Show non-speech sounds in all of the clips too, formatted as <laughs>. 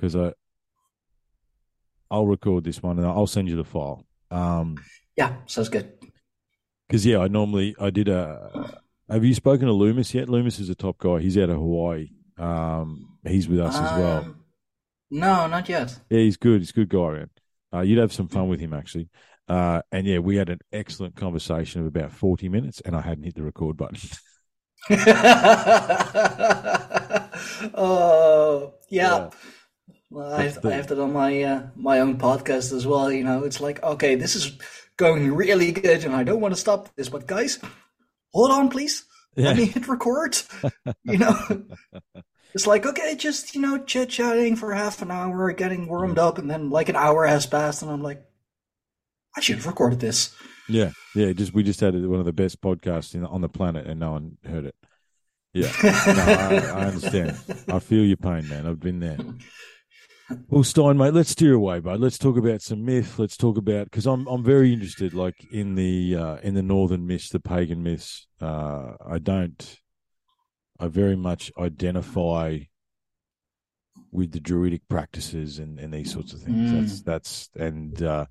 because I I'll record this one and I'll send you the file. Um, Yeah, sounds good. because yeah, I normally I did a. Have you spoken to Loomis yet? Loomis is a top guy. He's out of Hawaii. Um, he's with us as well. Um, No, not yet. Yeah, he's good. He's a good guy, man. Uh, you'd have some fun with him actually. Uh, and yeah, we had an excellent conversation of about forty minutes, and I hadn't hit the record button. <laughs> <laughs> oh yeah. Yeah. Well, I've, the- I have that on my uh, my own podcast as well. You know, it's like okay, this is going really good, and I don't want to stop this. But guys, hold on, please. Let me hit record. you know, <laughs> it's like okay, just you know, chit chatting for half an hour, getting warmed up, and then like an hour has passed, and I'm like, I should have recorded this. Yeah, yeah. Just we just had one of the best podcasts in, on the planet, and no one heard it. Yeah, no, I, I understand. <laughs> I feel your pain, man. I've been there. Well, Stijn, mate, let's steer away, bud. Let's talk about some myth. Let's talk about because I'm I'm very interested, like in the uh, in the northern myths, the pagan myths. Uh, I don't. I very much identify with the druidic practices and, and these sorts of things. Mm. That's that's and uh,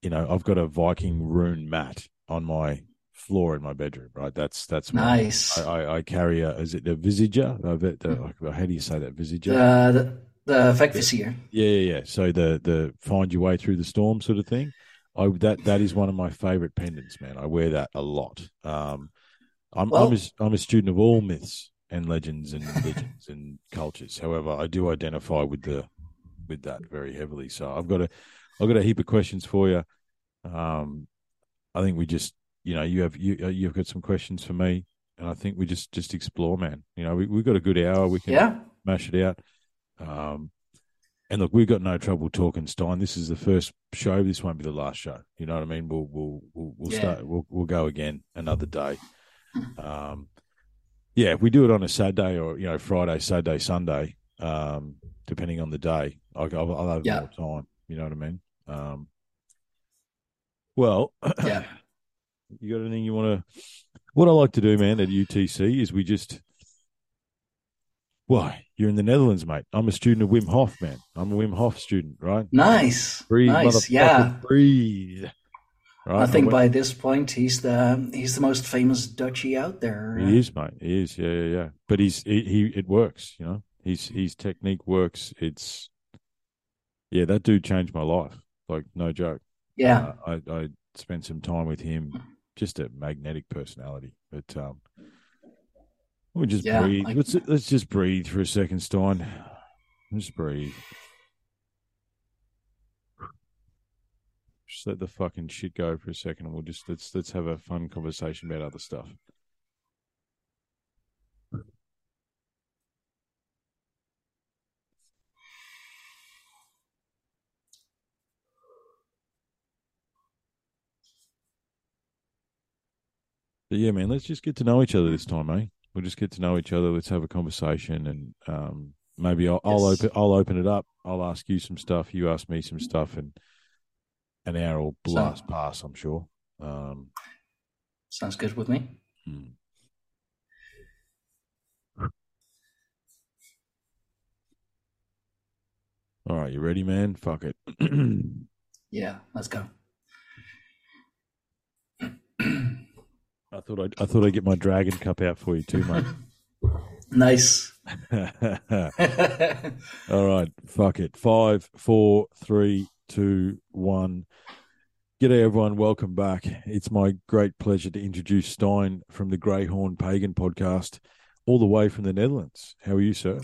you know I've got a Viking rune mat on my floor in my bedroom. Right, that's that's Nice. I, I, I carry a is it a? I bet the, how do you say that visiger? Uh, the the Vegvisir. Yeah, yeah, yeah. So the the find your way through the storm sort of thing. I that that is one of my favorite pendants, man. I wear that a lot. Um, I'm Well- I'm a, I'm a student of all myths and legends and religions and cultures. However, I do identify with the with that very heavily. So I've got a I've got a heap of questions for you. Um, I think we just you know you have you uh, you've got some questions for me, and I think we just just explore, man. You know we we've got a good hour. We can Yeah. mash it out. Um, and look, we've got no trouble talking, Stijn. This is the first show. This won't be the last show. You know what I mean? We'll we'll we'll, we'll Yeah. start. We'll we'll go again another day. Um, yeah, if we do it on a Saturday or you know Friday, Saturday, Sunday, um, depending on the day, I'll, I'll, I'll have Yeah. more time. You know what I mean? Um, well, <clears throat> Yeah. you got anything you want to? What I like to do, man, at UTC is we just. Why you're in the Netherlands, mate? I'm a student of Wim Hof, man. I'm a Wim Hof student, right? Nice. Breathe, nice. Yeah. breathe. Right? I think went- by this point he's the he's the most famous Dutchie out there. He is, mate. He is. Yeah, yeah, yeah. But he's he, he it works. You know, his his technique works. It's yeah, that dude changed my life. Like no joke. Yeah. Uh, I I spent some time with him. Just a magnetic personality. But um, we just Yeah, breathe. I- Let's let's just breathe for a second, Stijn. Just breathe. Just let the fucking shit go for a second, and we'll just let's let's have a fun conversation about other stuff. But yeah, man, let's just get to know each other this time, eh? We'll just get to know each other. Let's have a conversation, and um, maybe I'll, I'll open I'll open it up. I'll ask you some stuff. You ask me some stuff, and an hour will blast past. I'm sure. Um, Sounds good with me. hmm. All right, you ready, man? Fuck it. <clears throat> Yeah, let's go. I thought I'd, I thought I'd get my dragon cup out for you too, mate. <laughs> Nice. <laughs> All right, fuck it. Five, four, three, two, one. G'day, everyone. Welcome back. It's my great pleasure to introduce Stijn from the Greyhorn Pagan podcast, all the way from the Netherlands. How are you, sir?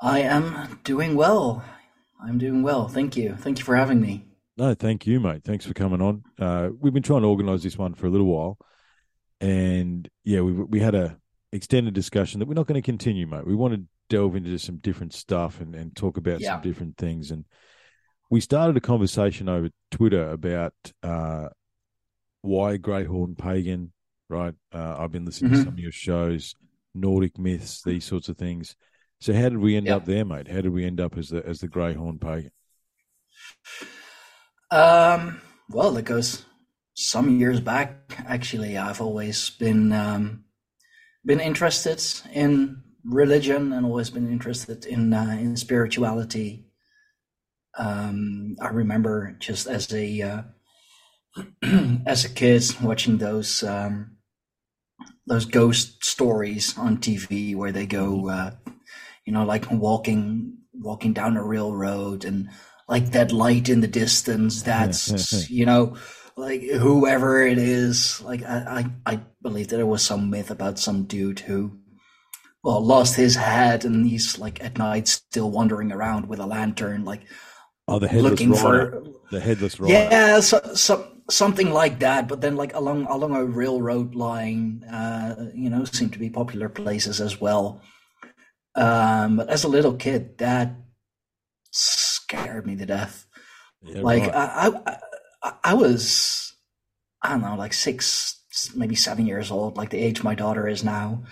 I am doing well. I'm doing well. Thank you. Thank you for having me. No, thank you, mate. Thanks for coming on. Uh, we've been trying to organise this one for a little while, and yeah, we we had a extended discussion that we're not going to continue, mate. We want to delve into some different stuff and, and talk about Yeah. some different things. And we started a conversation over Twitter about uh, why Greyhorn Pagan, right? Uh, I've been listening to Mhm. some of your shows, Nordic myths, these sorts of things. So how did we end Yeah. up there, mate? How did we end up as the as the Greyhorn Pagan? Um, well, that goes some years back. Actually, I've always been um, been interested in religion and always been interested in uh, in spirituality. Um, I remember just as a uh, <clears throat> as a kid watching those um, those ghost stories on TV where they go, uh, you know, like walking walking down a real road and like that light in the distance. That's you know, like whoever it is. Like I, I, I believe that there was some myth about some dude who well lost his head and he's like at night still wandering around with a lantern, like oh the headless looking for the headless rider. Yeah, so, so something like that but then like along along a railroad line uh you know seem to be popular places as well um but as a little kid that me to death. Yeah, like right. I, I i was i don't know like six maybe seven years old like the age my daughter is now.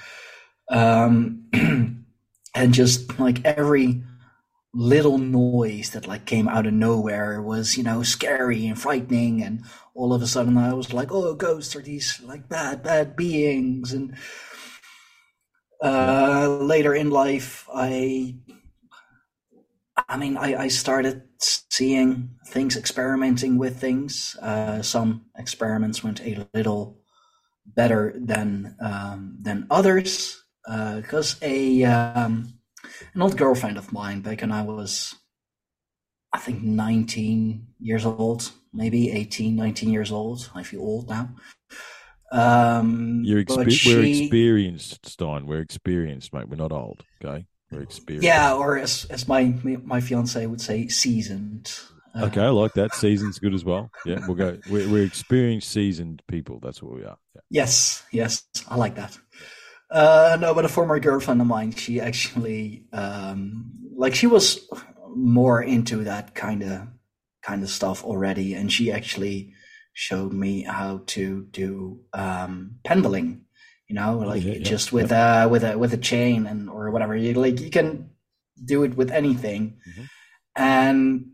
Um <clears throat> and just like every little noise that like came out of nowhere was you know scary and frightening. And all of a sudden i was like oh ghosts are these like bad bad beings. And uh later in life i i mean i i started seeing things experimenting with things uh some experiments went a little better than um than others because uh, a um an old girlfriend of mine back when I was, I think, 19 years old, maybe 18, 19 years old. I feel old now. Um, You're expe- she, we're experienced, Stijn. We're experienced, mate. We're not old, okay? Experienced. Yeah, or as, as my my fiance would say, seasoned. Uh, okay, I like that. Season's good as well. Yeah, we'll go. We're, we're experienced, seasoned people. That's what we are. Yeah. Yes, yes, I like that. Uh, no, but a former girlfriend of mine, she actually, um, like, she was more into that kind of kind of stuff already, and she actually showed me how to do um, pendling. You know, oh, like just yeah, with yeah. uh with a with a chain and or whatever. You like you can do it with anything, mm-hmm. and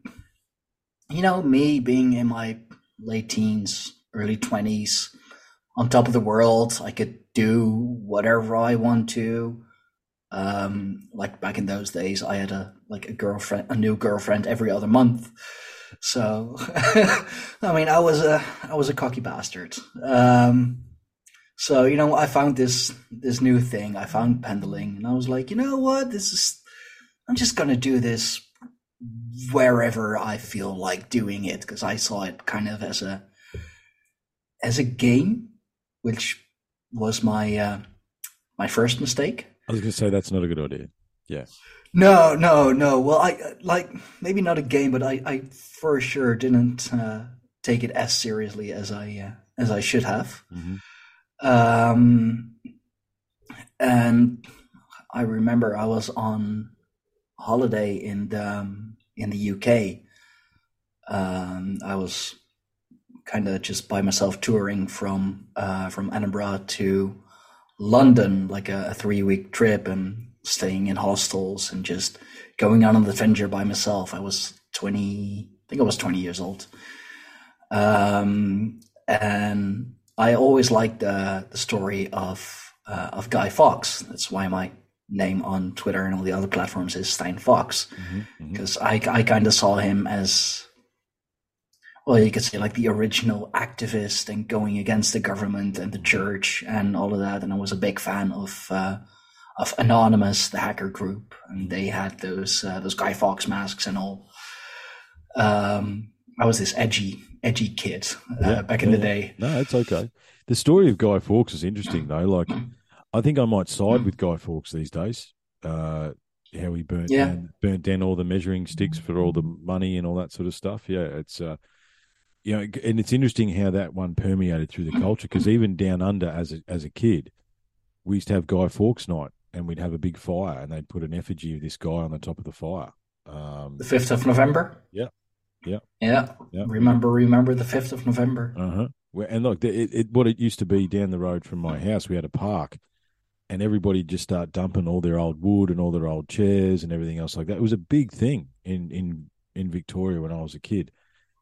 you know, me being in my late teens, early twenties, on top of the world, I could do whatever I want to. Um, like back in those days, I had a like a girlfriend, a new girlfriend every other month. So, <laughs> I mean, I was a I was a cocky bastard. Um, so you know, I found this this new thing. I found pendling, and I was like, you know what? This is. I'm just gonna do this wherever I feel like doing it because I saw it kind of as a as a game, which was my uh, my first mistake. I was going to say that's not a good idea. Yeah. No, no, no. Well, I like maybe not a game, but I, I for sure didn't uh, take it as seriously as I uh, as I should have. Mm-hmm. Um, and I remember I was on holiday in the um, in the UK. Um, I was kind of just by myself touring from uh, from Edinburgh to London, like a, a three week trip, and staying in hostels and just going out on an adventure by myself. I was twenty, I think I was twenty years old, um, and I always liked the the story of uh, of Guy Fawkes. That's why my name on Twitter and all the other platforms is Stijn Fawkes, because mm-hmm, mm-hmm. I I kind of saw him as well, you could say like the original activist and going against the government and the church and all of that. And I was a big fan of uh, of Anonymous, the hacker group, and they had those uh, those Guy Fawkes masks and all. Um, I was this edgy edgy kid uh, yeah, back in yeah. the day. No, it's okay. The story of Guy Fawkes is interesting though. Like, I think I might side with Guy Fawkes these days. Uh, how he burnt yeah. down, burnt down all the measuring sticks for all the money and all that sort of stuff. Yeah, it's uh, you know, and it's interesting how that one permeated through the culture because even down under as a, as a kid, we used to have Guy Fawkes night and we'd have a big fire and they'd put an effigy of this guy on the top of the fire. Um, the 5th of November? Yeah. Yeah. Yeah. yeah. Remember, remember the 5th of November. Uh huh. And look, it, it, what it used to be down the road from my house, we had a park and everybody just start dumping all their old wood and all their old chairs and everything else like that. It was a big thing in, in, in Victoria when I was a kid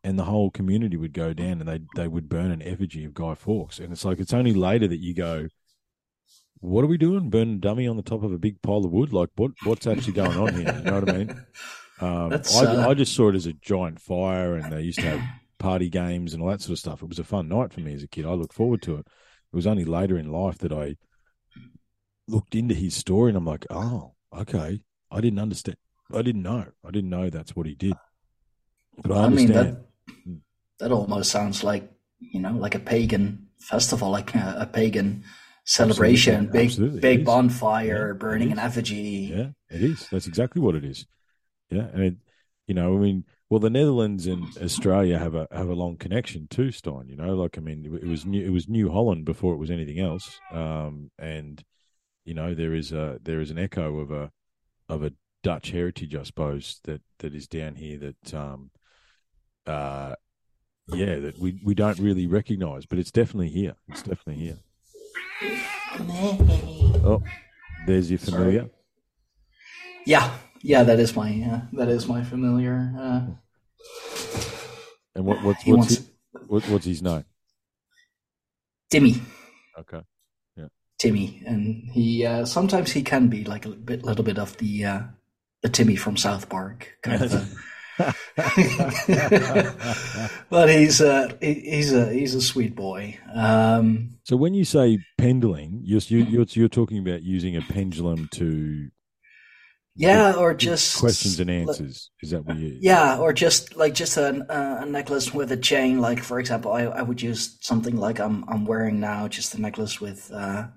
and the whole community would go down and they they would burn an effigy of Guy Fawkes. And it's like it's only later that you go, what are we doing? Burning a dummy on the top of a big pile of wood? Like, what what's actually going on here? You know what I mean? <laughs> Um, I, uh... I just saw it as a giant fire, and they used to have <laughs> party games and all that sort of stuff. It was a fun night for me as a kid. I look forward to it. It was only later in life that I looked into his story, and I'm like, oh, okay. I didn't understand. I didn't know. I didn't know that's what he did. But I, I mean that that almost sounds like you know like a pagan festival, like a, a pagan celebration, Absolutely. big Absolutely. big bonfire, yeah, burning an effigy. Yeah, it is. That's exactly what it is. Yeah, and it, you know, I mean, well, the Netherlands and Australia have a have a long connection too, Stein. You know, like I mean, it was new, it was New Holland before it was anything else, um, and you know, there is a there is an echo of a of a Dutch heritage, I suppose, that that is down here that um, uh, yeah, that we we don't really recognise, but it's definitely here. It's definitely here. Oh, there's your familiar. Sorry. Yeah, yeah, that is my uh, that is my familiar. Uh, and what what's what's, wants... his, what, what's his name? Timmy. Okay. Yeah. Timmy, and he uh, sometimes he can be like a bit, little bit of the uh, the Timmy from South Park kind of. A, <laughs> but he's a he's a he's a sweet boy. Um, so when you say pendling, you're, you're you're talking about using a pendulum to yeah, or just questions and answers. Is that what you? Yeah, or just like just a, a necklace with a chain. Like for example, I, I would use something like I'm I'm wearing now, just a necklace with, uh,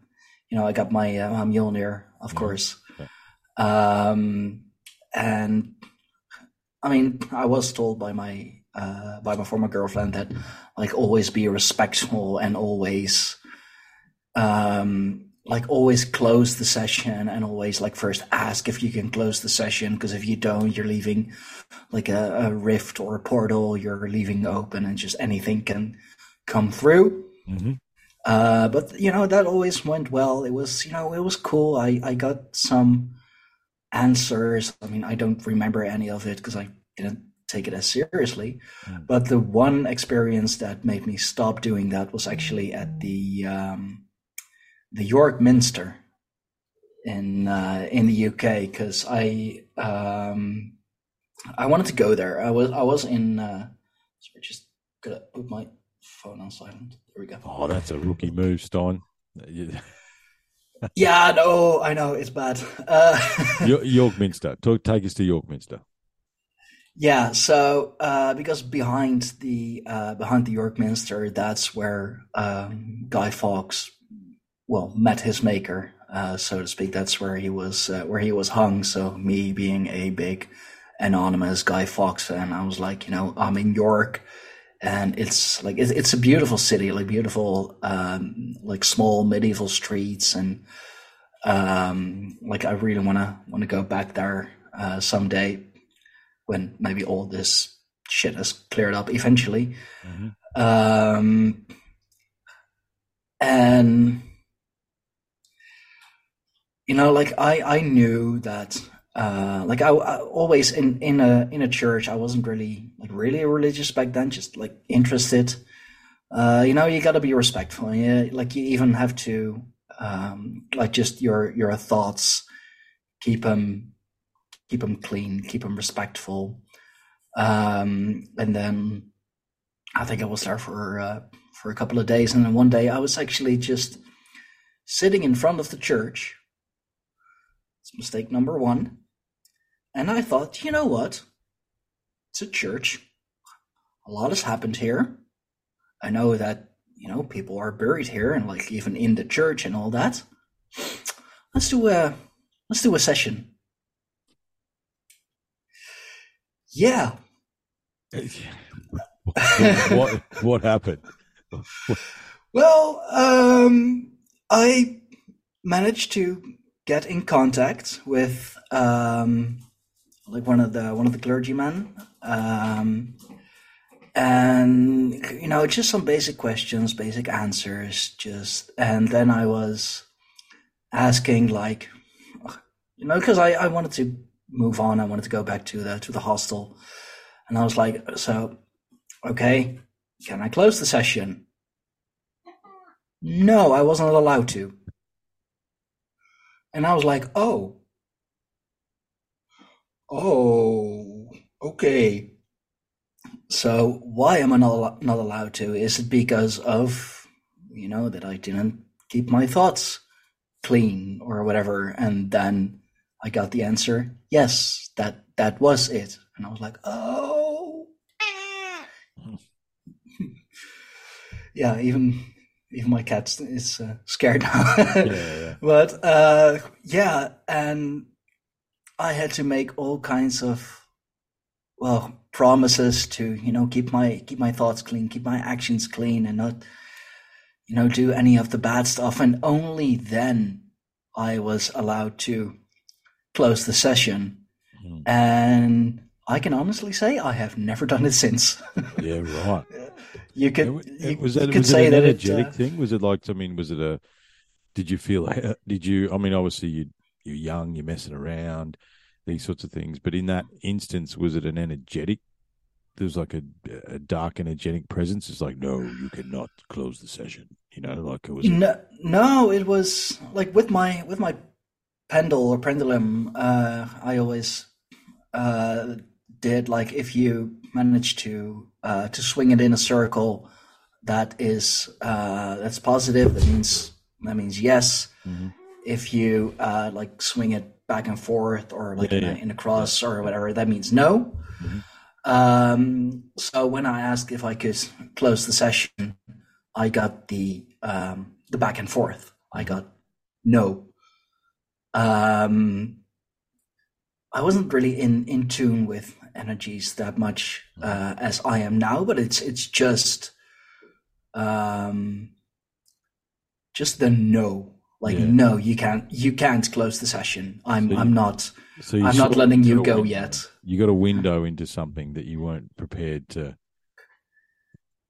you know, I got my uh, Mjolnir, of mm-hmm. course, um, and I mean, I was told by my uh, by my former girlfriend that like always be respectful and always um like always close the session and always like first ask if you can close the session because if you don't you're leaving like a, a, rift or a portal you're leaving open and just anything can come through mm-hmm. uh, but you know that always went well it was you know it was cool i i got some answers i mean i don't remember any of it because i didn't take it as seriously. Mm. But the one experience that made me stop doing that was actually at the um, the York Minster in uh, in the UK because I um, I wanted to go there. I was I was in. Uh, sorry, just gonna put my phone on silent. There we go. Oh, that's a rookie move, Stijn. yeah, no, I know it's bad. Uh, <laughs> York Minster, talk, take us to York Minster. Yeah, so uh, because behind the uh, behind the York Minster, that's where um, Guy Fawkes, well, met his maker, uh, so to speak. That's where he was uh, where he was hung. So me being a big anonymous Guy Fawkes fan, I was like, you know, I'm in York, and it's like it's, it's a beautiful city, like beautiful, um, like small medieval streets, and um, like I really wanna wanna go back there uh, someday when maybe all this shit has cleared up eventually. Mm-hmm. Um, and you know, like I, I knew that, uh, like I, I, always in in a in a church, I wasn't really like really religious back then, just like interested. Uh, you know, you got to be respectful. Yeah, like you even have to, um, like just your your thoughts, keep them keep them clean, keep them respectful. Um, and then I think I was there for uh, for a couple of days, and then one day I was actually just sitting in front of the church. Mistake number one, and I thought, you know what? It's a church. A lot has happened here. I know that you know people are buried here, and like even in the church and all that. Let's do a let's do a session Yeah. what what happened? <laughs> well, um, I managed to get in contact with um, like one of the one of the clergymen, um, and you know just some basic questions, basic answers, just and then I was asking like you know because I I wanted to move on. I wanted to go back to the to the hostel, and I was like, so okay, can I close the session? No, I wasn't allowed to. And I was like, oh, oh, okay. So why am I not not allowed to? Is it because of you know that I didn't keep my thoughts clean or whatever? And then I got the answer, yes, that that was it. And I was like, oh, <laughs> <laughs> yeah. Even even my cat is uh, scared now. <laughs> yeah, yeah. But uh, yeah, and I had to make all kinds of well promises to you know keep my keep my thoughts clean, keep my actions clean, and not you know do any of the bad stuff. And only then I was allowed to close the session. Mm. And I can honestly say I have never done it since. <laughs> yeah, right. <laughs> You could you, was that you was say it an energetic it, uh, thing? Was it like I mean, was it a? Did you feel? <laughs> Did you? I mean, obviously you you're young, you're messing around, these sorts of things. But in that instance, was it an energetic? There was like a, a dark energetic presence. It's like, no, you cannot close the session. You know, like it was. No, no, it was like with my with my pendle or pendulum. Uh, I always uh, did like if you manage to uh, to swing it in a circle that is uh, that's positive. That means that means yes. Mm-hmm. If you uh, like swing it back and forth or like Yeah, in, a, yeah. in a cross or whatever, that means no. Mhm. Um, so when I asked if I could close the session, I got the um, the back and forth. I got no. Um, I wasn't really in in tune with energies that much uh, as I am now, but it's it's just um, just the no. Like Yeah. no, you can't you can't close the session. I'm So you- I'm not So I'm not letting you go window. yet. You got a window into something that you weren't prepared to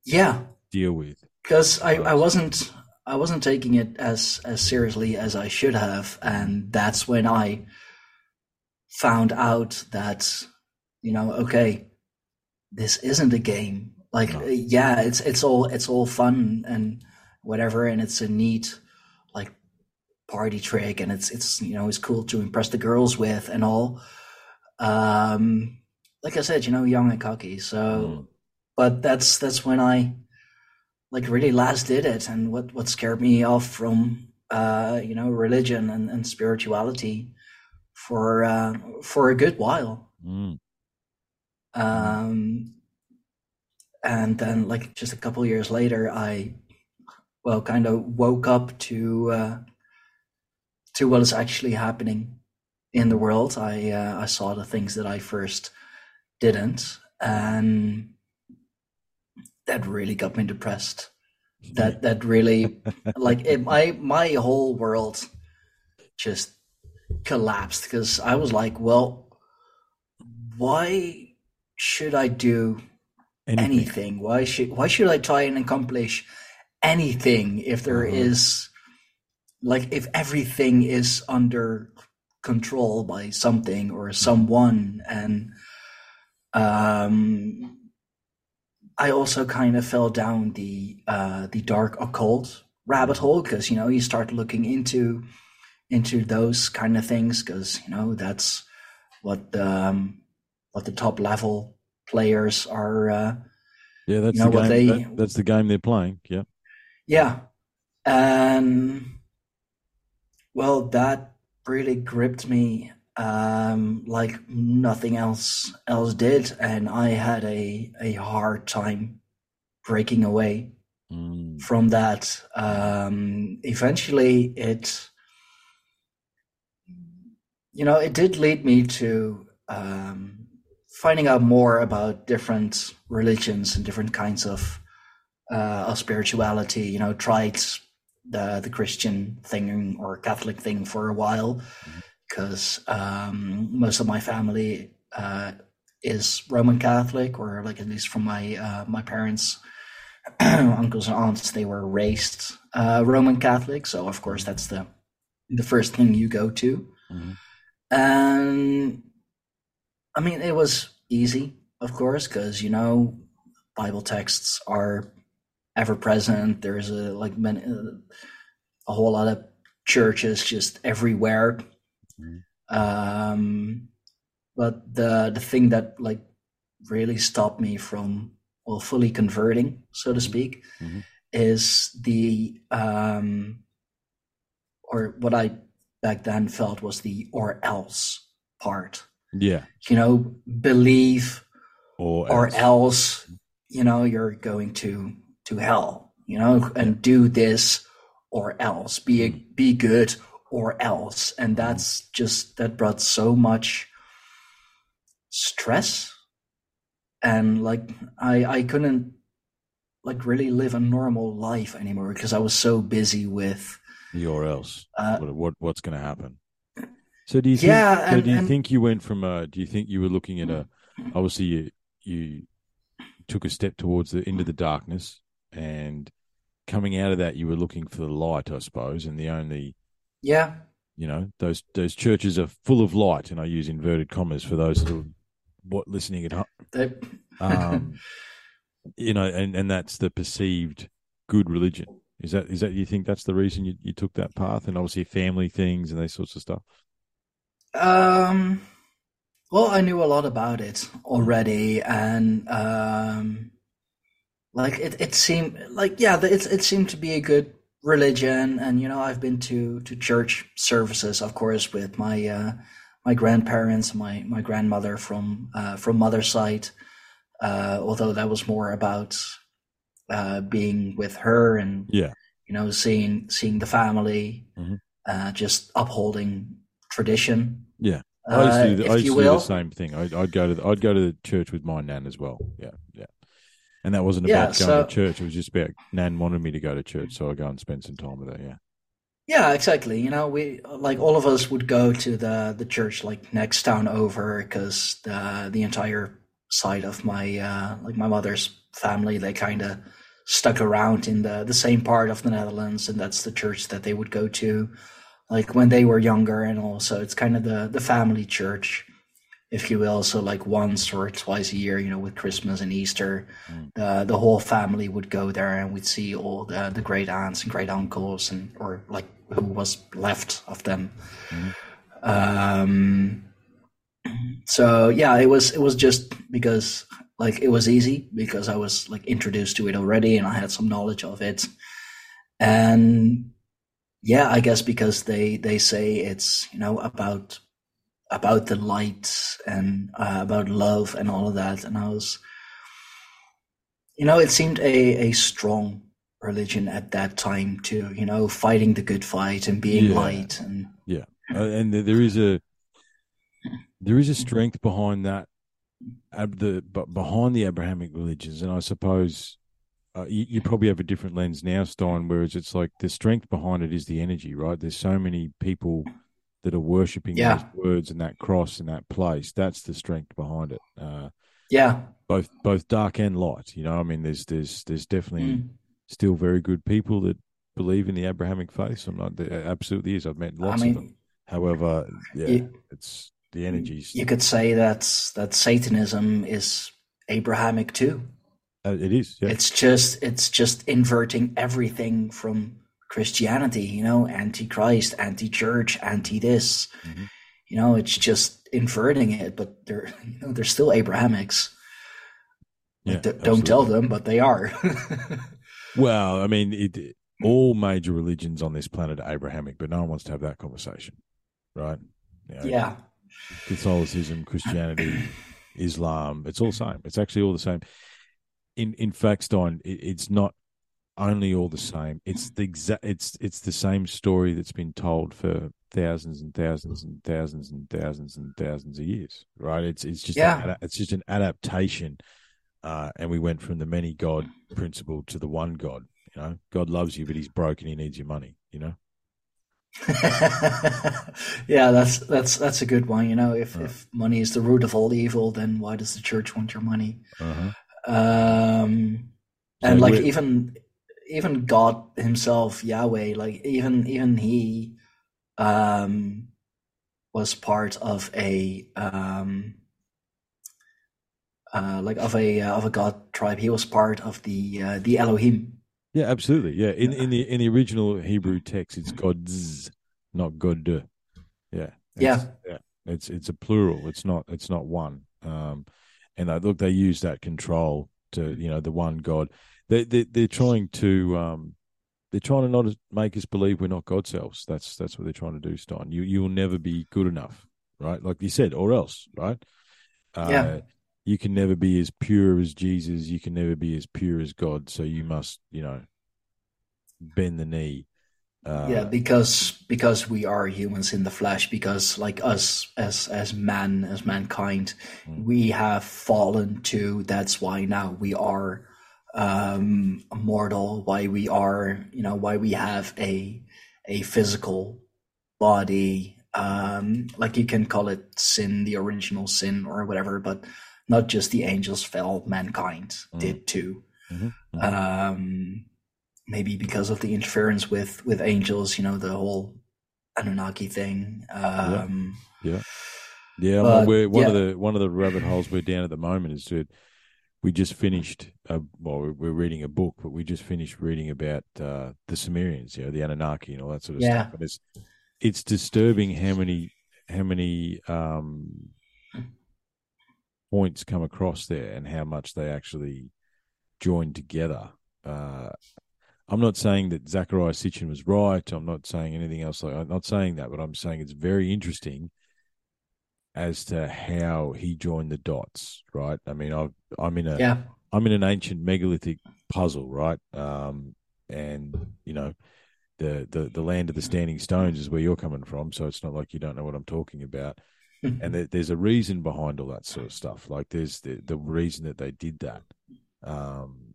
Yeah, deal with. because I, I wasn't I wasn't taking it as as seriously as I should have, and that's when I found out that you know okay, this isn't a game. Like No. yeah, it's it's all it's all fun and whatever, and it's a neat like party trick, and it's it's you know it's cool to impress the girls with and all. Um, like I said, you know, young and cocky, so Mm. but that's that's when I like really last did it and what what scared me off from uh you know religion and, and spirituality for uh for a good while Mm. Um and then like just a couple years later I well kind of woke up to uh to what is actually happening in the world. I uh, I saw the things that I first didn't and that really got me depressed. That that really like it, my my whole world just collapsed because I was like, well, why should I do Anything. anything? Why should why should I try and accomplish anything if there Uh-huh. is like if everything is under control by something or someone and um I also kind of fell down the uh the dark occult rabbit hole because you know you start looking into into those kind of things because you know that's what um what the top level players are uh Yeah, that's You know the what game. they- that- that's the game they're playing. Yeah. Yeah. And well, that really gripped me um, like nothing else else did, and I had a a hard time breaking away Mm. from that. Um, eventually, it you know it did lead me to um, finding out more about different religions and different kinds of uh, of spirituality. You know, tried the the Christian thing or Catholic thing for a while because um, most of my family uh, is Roman Catholic, or like at least from my uh, my parents, <clears throat> uncles and aunts, they were raised uh, Roman Catholic. So of course that's the the first thing you go to. Mhm. And I mean, it was easy, of course, because you know, Bible texts are ever present. There's a like many, uh, a whole lot of churches just everywhere. Mhm. Um, but the the thing that like really stopped me from well fully converting, so to speak, Mhm. is the um, or what I back then felt was the or else part. Yeah. You know, believe Or or else. else you know you're going to to hell you know and do this or else be be good or else and that's just that brought so much stress and like i i couldn't like really live a normal life anymore because i was so busy with The or else. uh what, what what's going to happen? So do you think? Yeah, so and- do you and- think you went from a? Do you think you were looking at a? Obviously, you you took a step towards the into the darkness, and coming out of that, you were looking for the light, I suppose. And the only, yeah you know, those those churches are full of light, and I use inverted commas for those who are what listening at home. that, <laughs> Um, you know, and and that's the perceived good religion. Is that is that you think that's the reason you, you took that path, and obviously family things and those sorts of stuff. Um, well, I knew a lot about it already, and um, like it, it seemed like yeah, it it seemed to be a good religion, and you know, I've been to to church services, of course, with my uh, my grandparents, my my grandmother from uh, from mother's side, uh, although that was more about uh, being with her and Yeah. you know seeing seeing the family, Mhm. uh, just upholding tradition. Yeah. I used to, do, uh, the, I used to do the same thing. I'd, I'd go to the, I'd go to the church with my nan as well. Yeah, yeah. And that wasn't Yeah, about going so- to church. It was just about nan wanted me to go to church, so I go and spend some time with her. Yeah, Yeah, exactly. You know, we like all of us would go to the the church like next town over because the the entire side of my uh, like my mother's family they kind of stuck around in the the same part of the Netherlands, and that's the church that they would go to, like when they were younger, and also it's kind of the the family church, if you will. So like once or twice a year, you know, with Christmas and Easter, Mm. the the whole family would go there, and we'd see all the the great aunts and great uncles, and or like who was left of them. Mhm. Um, so yeah, it was it was just because like it was easy because I was like introduced to it already and I had some knowledge of it, and yeah, I guess because they they say it's you know about about the light and uh, about love and all of that, and I was you know it seemed a a strong religion at that time too you know fighting the good fight and being Yeah. light and uh, and there- is a there is a strength behind that, the behind the Abrahamic religions, and I suppose. Uh, you, you probably have a different lens now, Stijn, whereas it's like the strength behind it is the energy, right? There's so many people that are worshipping Yeah. those words and that cross and that place. That's the strength behind it. Uh, yeah both both dark and light. You know, I mean, there's there's there's definitely Mm. still very good people that believe in the Abrahamic faith. I'm not there absolutely is. I've met I lots of them. However, yeah, you, it's the energies. you could say that that Satanism is Abrahamic too. Uh, it is. Yeah, It's just it's just inverting everything from Christianity, you know, anti-Christ, anti-church, anti-this. Mhm. You know, it's just inverting it, but they're <laughs> you know they're still Abrahamics. yeah. D- don't tell them, but they are. <laughs> Well, I mean, it, all major religions on this planet are Abrahamic, but no one wants to have that conversation, right? You know, yeah, Catholicism, Christianity, <clears throat> Islam, it's all the same. It's actually all the same. In in fact, Stijn, it, it's not only all the same. It's the exact. It's it's the same story that's been told for thousands and thousands and thousands and thousands and thousands of years, right? It's it's just Yeah. an, it's just an adaptation, uh, and we went from the many God principle to the one God. You know, God loves you, but He's broken. He needs your money. You know. <laughs> yeah, that's that's that's a good one. You know, if if money is the root of all evil, then why does the church want your money? Uh-huh. Um, So and like we're- even even God Himself, Yahweh, like even even He um, was part of a um, uh, like of a uh, of a God tribe. He was part of the uh, the Elohim. Yeah, absolutely. Yeah, in in the in the original Hebrew text, it's God's. not God. Yeah. It's, Yeah. Yeah. It's it's a plural. It's not it's not one. Um, and they, look, they use that control to you know the one God. They they they're trying to um, they're trying to not make us believe we're not God's selves. That's that's what they're trying to do, Stijn. You you will never be good enough, right? Like you said, or else, right? Uh, Yeah. You can never be as pure as Jesus. You can never be as pure as God. So you must, you know, bend the knee. Uh, yeah, because because we are humans in the flesh. Because like us as as man as mankind, Mm. we have fallen too. That's why now we are um mortal. Why we are, you know, why we have a a physical body. Um, like you can call it sin, the original sin, or whatever. But not just the angels fell; mankind Mm. did too mhm, mhm. um, maybe because of the interference with with angels, you know, the whole Anunnaki thing. Um, Yeah, well, But, we're one of the one of the rabbit holes we're down at the moment is that we just finished. Uh, well, we're- we're reading a book, but we just finished reading about uh, the Sumerians, you know, the Anunnaki and all that sort of Yeah. stuff. And it's it's disturbing how many how many um, points come across there and how much they actually join together. Uh, I'm not saying that Zecharia Sitchin was right. I'm not saying anything else. Like I'm not saying that, but I'm saying it's very interesting as to how he joined the dots. Right? I mean, I've, I'm in a yeah, I'm in an ancient megalithic puzzle, right? Um, and you know, the, the the land of the standing stones is where you're coming from, so it's not like you don't know what I'm talking about. And there, there's a reason behind all that sort of stuff. Like there's the the reason that they did that. Um,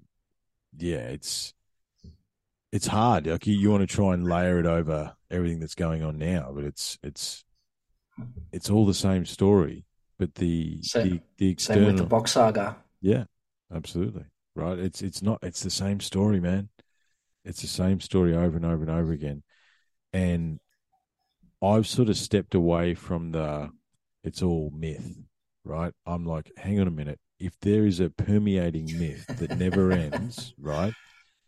yeah, it's it's hard. Like you, you want to try and layer it over everything that's going on now, but it's it's it's all the same story. But the Same- the, the same with the Box Saga. yeah, absolutely. Right. It's it's not it's the same story, man. It's the same story over and over and over again. And I've sort of stepped away from the it's all myth, right? I'm like, hang on a minute. If there is a permeating myth that never ends, <laughs> right?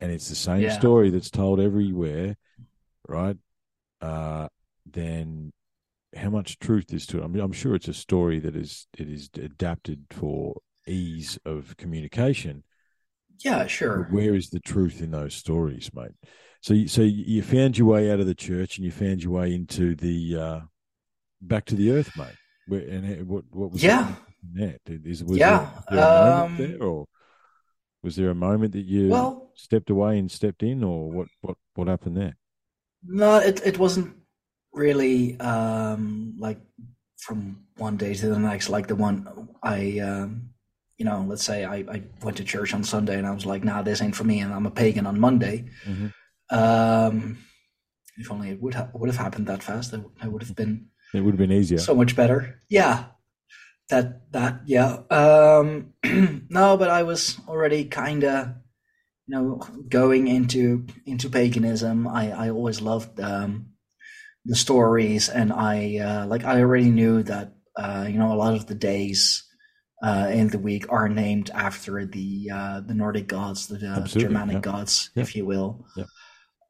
And it's the same Yeah. story that's told everywhere, right? Uh then how much truth is to it? I mean, I'm sure it's a story that is it is adapted for ease of communication. Yeah, But sure. where is the truth in those stories, mate? So, you, so you found your way out of the church and you found your way into the uh, back to the earth, mate. Where, and what what was Yeah. that? Is, was Yeah, there, there a moment um, there, or was there a moment that you Well, stepped away and stepped in, or what what what happened there? no, it it wasn't really um like from one day to the next. Like the one I, um, you know, let's say I I went to church on Sunday and I was like, nah, this ain't for me, and I'm a pagan on Monday. Mhm. Um, if only it would ha- would have happened that fast, I, it would have been It would have been easier. so much better. Yeah, that that yeah. Um, <clears throat> no, but I was already kind of, you know, going into into paganism. I I always loved um, the stories, and I uh, like I already knew that uh, you know a lot of the days. Uh, in the week are named after the uh, the Nordic gods, the uh, Germanic yeah. gods, Yeah. if you will. Yeah.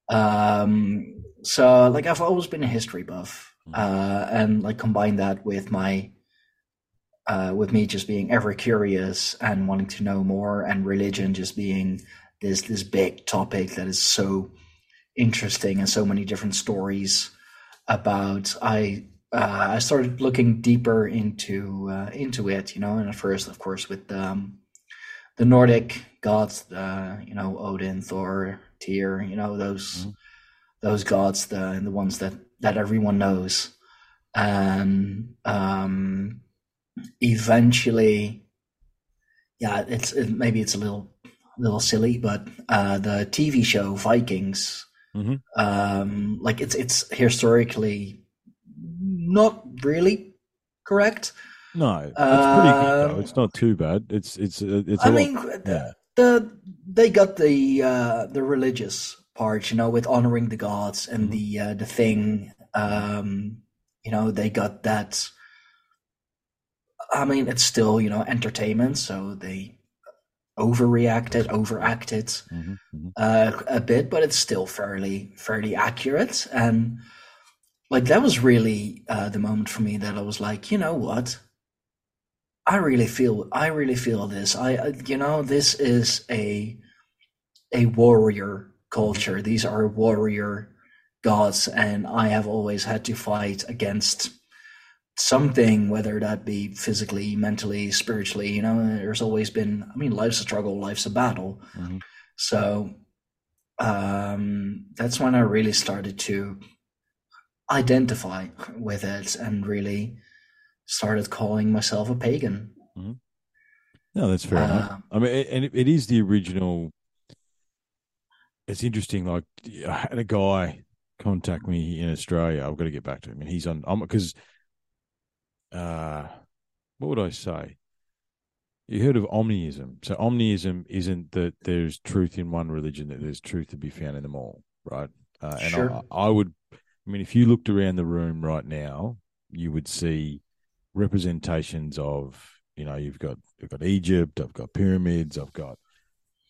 Um, so like I've always been a history buff, Mhm. uh, and like combine that with my, uh, with me just being ever curious and wanting to know more, and religion just being this this big topic that is so interesting and so many different stories about. I uh, I started looking deeper into uh, into it, you know, and at first, of course, with um, the Nordic gods, uh, you know, Odin, Thor, Tyr, you know, those Mhm. those gods, the and the ones that that everyone knows, and um, eventually, yeah, it's it, maybe it's a little little silly, but uh, the TV show Vikings, Mhm. um, like it's it's historically not really correct. No, it's pretty good though. It's not too bad. It's it's uh, it's. I lot- mean, yeah. the, the they got the uh, the religious part, you know, with honoring the gods and Mhm. the uh, the thing. Um, you know, they got that. I mean, it's still you know entertainment, so they overreacted, overacted Mhm, mhm. uh, a bit, but it's still fairly fairly accurate. And like that was really uh, the moment for me that I was like, you know what? I really feel I really feel this. I you know this is a a warrior culture. These are warrior gods, and I have always had to fight against something, whether that be physically, mentally, spiritually. You know, there's always been. I mean, life's a struggle, life's a battle. Mm-hmm. So um, that's when I really started to identify with it and really started calling myself a pagan. Mm-hmm. No, that's fair uh, enough. I mean, and it, it is the original. It's interesting. Like I had a guy contact me in Australia. I've got to get back to him, and he's on. I'm because, uh, what would I say? You heard of omniism. So omniism isn't that there's truth in one religion; that there's truth to be found in them all, right? Uh, and sure. I, I would I mean, if you looked around the room right now, you would see representations of, you know, you've got you've got Egypt, I've got pyramids, I've got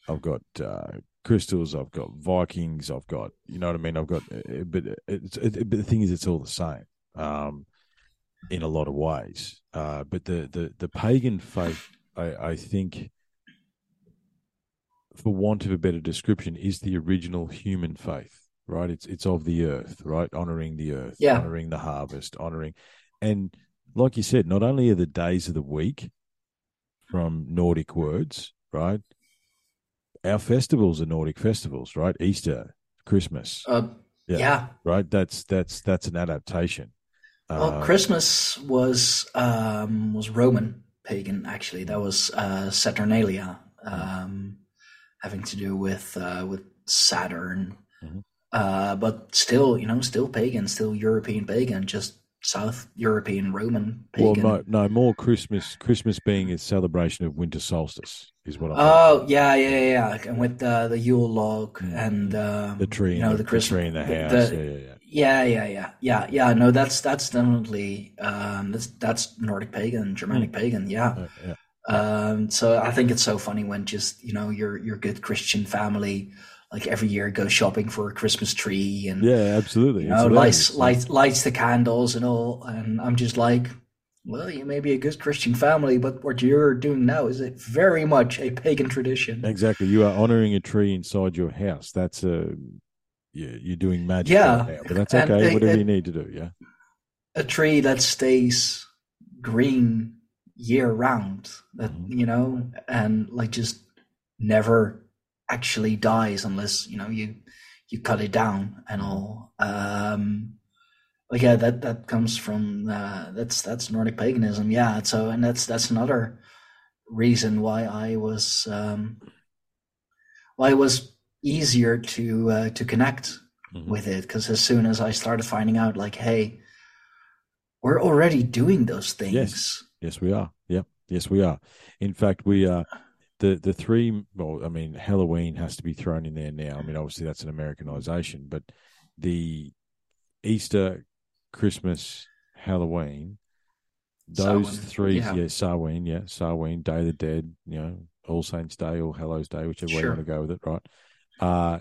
I've got uh, crystals, I've got Vikings, I've got, you know what I mean? I've got, uh, but it's, it, but the thing is, it's all the same, um, in a lot of ways. Uh, but the the the pagan faith, I, I think, for want of a better description, is the original human faith right? It's it's of the earth, right? Honoring the earth, yeah. honoring the harvest, honoring, and like you said, not only are the days of the week from Nordic words, right? Our festivals are Nordic festivals, right? Easter, Christmas. Uh, yeah, yeah, Right. That's that's that's an adaptation. Well, uh, Christmas was um, was Roman pagan. Actually, that was uh, Saturnalia, um, having to do with uh, with Saturn. Mm-hmm. Uh, but still, you know, still pagan, still European pagan, just South European Roman pagan. Well, no, no, more Christmas. Christmas being a celebration of winter solstice is what I'm. Oh yeah, yeah, yeah, and with uh, the Yule log mm. and uh, the tree, you know, the, the Christmas tree in the house. The, yeah, yeah, yeah. Yeah, yeah, yeah, yeah, yeah. No, that's that's definitely um, that's that's Nordic pagan, Germanic pagan. Yeah. Yeah. Um, so I think it's so funny when just you know your your good Christian family like every year go shopping for a Christmas tree and yeah, absolutely. You know, lights lights lights the candles and all. And I'm just like, well, you may be a good Christian family, but what you're doing now is a very much a pagan tradition. Exactly. You are honoring a tree inside your house. That's a yeah, you're doing magic. Yeah, right but that's okay. A, whatever a, you need to do. Yeah, a tree that stays green year round. That mm-hmm. you know, and like just never actually dies unless you know you you cut it down and all. Um, but yeah, that that comes from uh, that's that's Nordic paganism. Yeah, so and that's that's another reason why I was um, why I was easier to uh, to connect mm-hmm. with it because as soon as I started finding out, like, hey, we're already doing those things. Yes, yes, we are. Yep, yes, we are. In fact, we are the the three well i mean halloween has to be thrown in there now i mean obviously that's an americanization but the easter christmas halloween those Samhain. three yeah. yeah Samhain, yeah Samhain, day of the dead you know all saints day or hallows day whichever sure. way you want to go with it right uh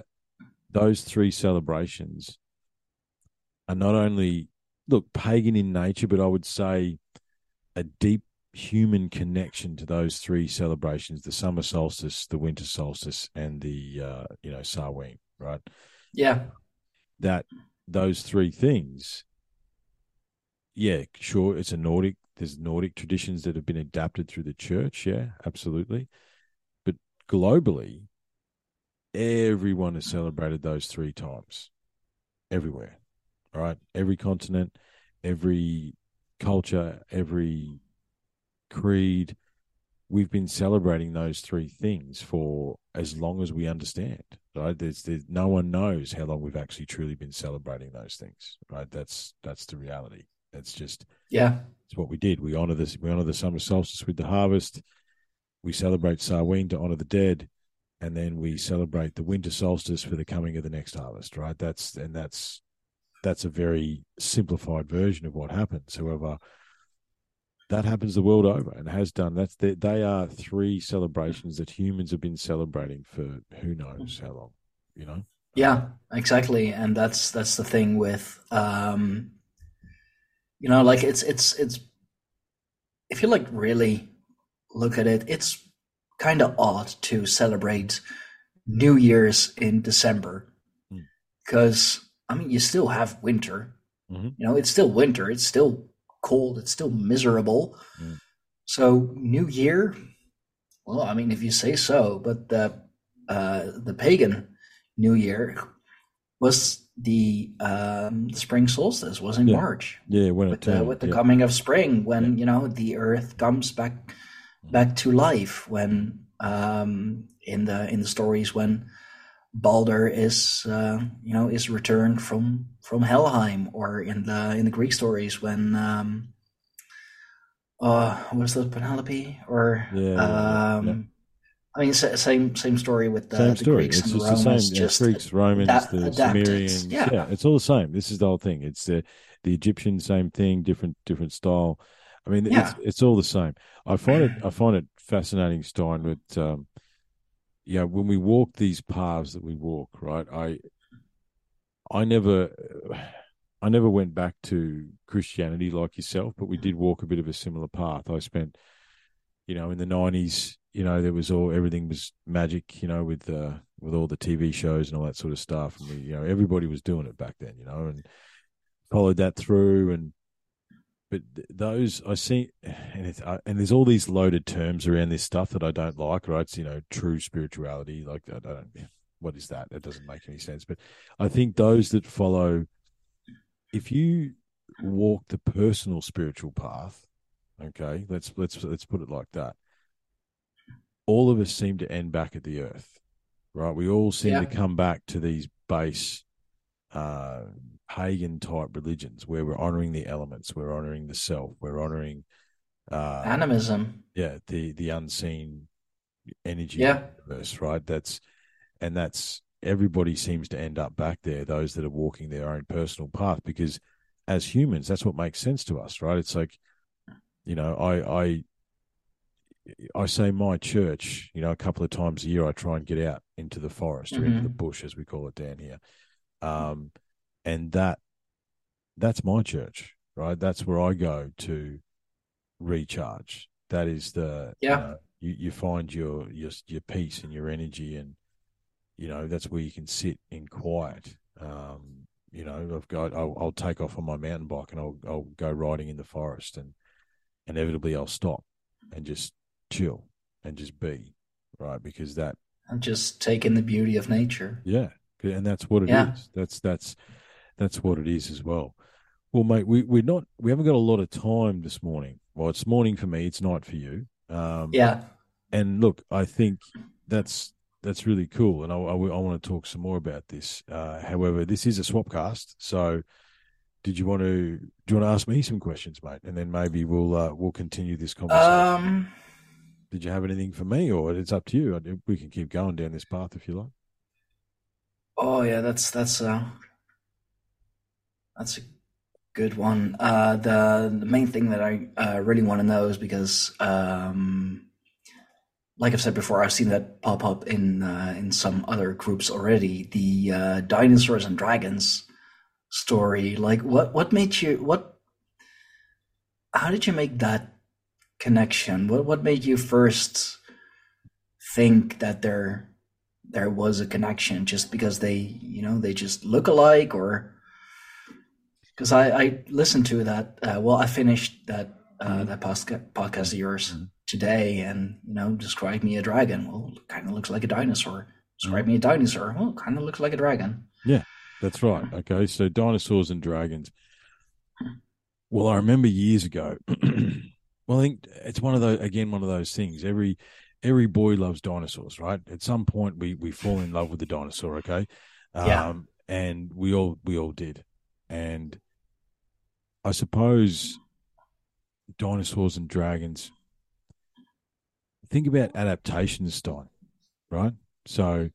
those three celebrations are not only look pagan in nature but i would say a deep human connection to those three celebrations the summer solstice the winter solstice and the uh you know Samhain right? Yeah. That those three things yeah sure it's a nordic there's nordic traditions that have been adapted through the church yeah absolutely. But globally everyone has celebrated those three times everywhere right every continent every culture every creed, we've been celebrating those three things for as long as we understand. Right? There's, there's no one knows how long we've actually truly been celebrating those things. Right? That's that's the reality. That's just yeah. It's what we did. We honor this. We honor the summer solstice with the harvest. We celebrate Samhain to honor the dead, and then we celebrate the winter solstice for the coming of the next harvest. Right? That's and that's that's a very simplified version of what happens. However, that happens the world over and has done. That's the, they are three celebrations that humans have been celebrating for who knows how long. You know. Yeah, exactly, and that's that's the thing with um, You know, like it's it's it's if you like really look at it, it's kind of odd to celebrate New Year's in December because I mean you still have winter. Mhm. You know, it's still winter. It's still cold. It's still miserable. Mm. So New Year, well, I mean, if you say so, but the uh, the pagan New Year was the um, spring solstice was in Yeah. March Yeah, when it with the with the yeah. coming of spring when you know the earth comes back back to life when um in the in the stories when Balder is uh, you know is returned from from Helheim or in the in the Greek stories when um uh was that Penelope or Yeah, um yeah. I mean same same story with the, same the story. Greeks It's and just the Romans the same. yeah, just Greeks, Romans, adapt- the adapted. Sumerians. Yeah. Yeah. it's all the same. This is the whole thing. It's the the Egyptian same thing, different different style. I mean, Yeah. it's it's all the same. I find it I find it fascinating, Stijn. With um, yeah, when we walk these paths that we walk, right? I I never I never went back to Christianity like yourself, but we did walk a bit of a similar path. I spent, you know, in the nineties, you know, there was all everything was magic, you know, with uh, with all the TV shows and all that sort of stuff, and we, you know, everybody was doing it back then, you know, and followed that through, and but those I see, and it's, uh, and there's all these loaded terms around this stuff that I don't like, right? It's, you know, true spirituality, like I don't, what is that? That doesn't make any sense. But I think those that follow, if you walk the personal spiritual path, okay, let's let's let's put it like that. All of us seem to end back at the earth, right? We all seem Yeah. to come back to these base uh, pagan type religions where we're honoring the elements, we're honoring the self, we're honoring uh, animism. yeah the the unseen energy Yeah. universe, right? That's and that's everybody seems to end up back there. Those that are walking their own personal path, because as humans, that's what makes sense to us, right? It's like you know, I I I say my church, you know, a couple of times a year, I try and get out into the forest or into the Mhm. bush, as we call it down here, um, and that that's my church, right? That's where I go to recharge. That is the Yeah. know, you, you find your your your peace and your energy, and you know that's where you can sit in quiet. Um, you know, I've got I'll, I'll take off on my mountain bike and I'll I'll go riding in the forest, and inevitably I'll stop and just chill and just be right because that and just taking the beauty of nature. yeah, and that's what it is. Yeah. That's that's that's what it is as well. Well, mate, we we're not we haven't got a lot of time this morning. Well, it's morning for me. It's night for you. Um, Yeah. and look, I think that's that's really cool, and I, I, want to talk some more about this. Uh, however, this is a swapcast, so did you want to do you want to ask me some questions, mate, and then maybe we'll uh, we'll continue this conversation. Um. did you have anything for me, or it's up to you? We can keep going down this path if you like. Oh yeah, that's that's uh that's a good one. Uh, the the main thing that I uh, really want to know is because, um, like I've said before, I've seen that pop up in uh, in some other groups already. The uh, dinosaurs and dragons story. Like, what what made you what? How did you make that connection? What what made you first think that there there was a connection just because they you know they just look alike or because I, I listened to that uh, well I finished that uh, that posca- podcast of yours Mhm. today and you know describe me a dragon well kind of looks like a dinosaur describe me a dinosaur well kind of looks like a dragon Yeah, That's right. Okay, so dinosaurs and dragons. Well, I remember years ago. <clears throat> well, I think it's one of those again, one of those things. Every every boy loves dinosaurs, right? At some point, we we fall in love with the dinosaur. Okay, Yeah. um, and we all we all did, and I suppose dinosaurs and dragons. Think about adaptations, Stijn, right? So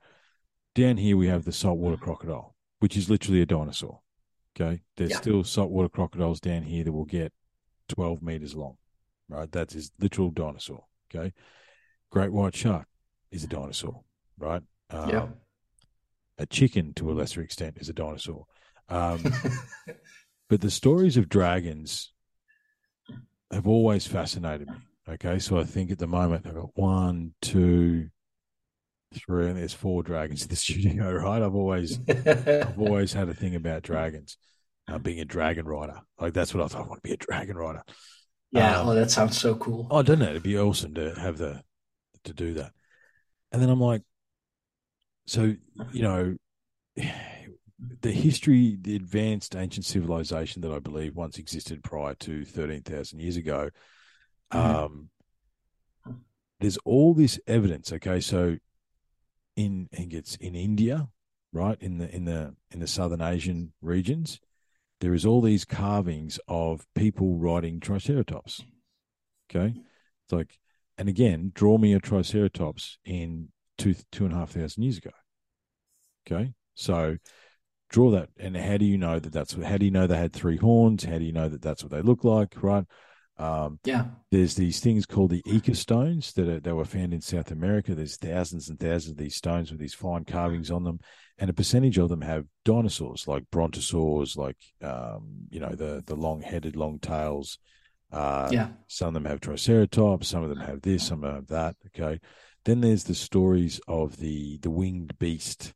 down here we have the saltwater crocodile, which is literally a dinosaur. Okay. There's Yeah. still saltwater crocodiles down here that will get 12 meters long, right? That's his literal dinosaur. Okay. Great white shark is a dinosaur, right? Um, Yeah. A chicken, to a lesser extent, is a dinosaur. Um, <laughs> but the stories of dragons have always fascinated me. Okay, so I think at the moment I've got one, two, three, and there's four dragons in the <laughs> studio. Right? I've always, I've <laughs> always had a thing about dragons. Uh, being a dragon rider, like that's what I thought. I want to be a dragon rider. Yeah, um, oh, that sounds so cool. Oh, don't know. It'd be awesome to have the to do that. And then I'm like, so you know, the history, the advanced ancient civilization that I believe once existed prior to thirteen thousand years ago. Mm-hmm. Um, there's all this evidence. Okay, so in I think it's in India, right in the in the in the southern Asian regions, there is all these carvings of people riding triceratops. Okay, it's like, and again, draw me a triceratops in two two and a half thousand years ago. Okay, so draw that, and how do you know that that's how do you know they had three horns? How do you know that that's what they look like? Right. Um, yeah. There's these things called the Ica stones that are, that were found in South America. There's thousands and thousands of these stones with these fine carvings on them and a percentage of them have dinosaurs like brontosaurs, like um, you know the the long headed, long tails. Uh, yeah. Some of them have triceratops. Some of them have this. Some have that. Okay. Then there's the stories of the the winged beast,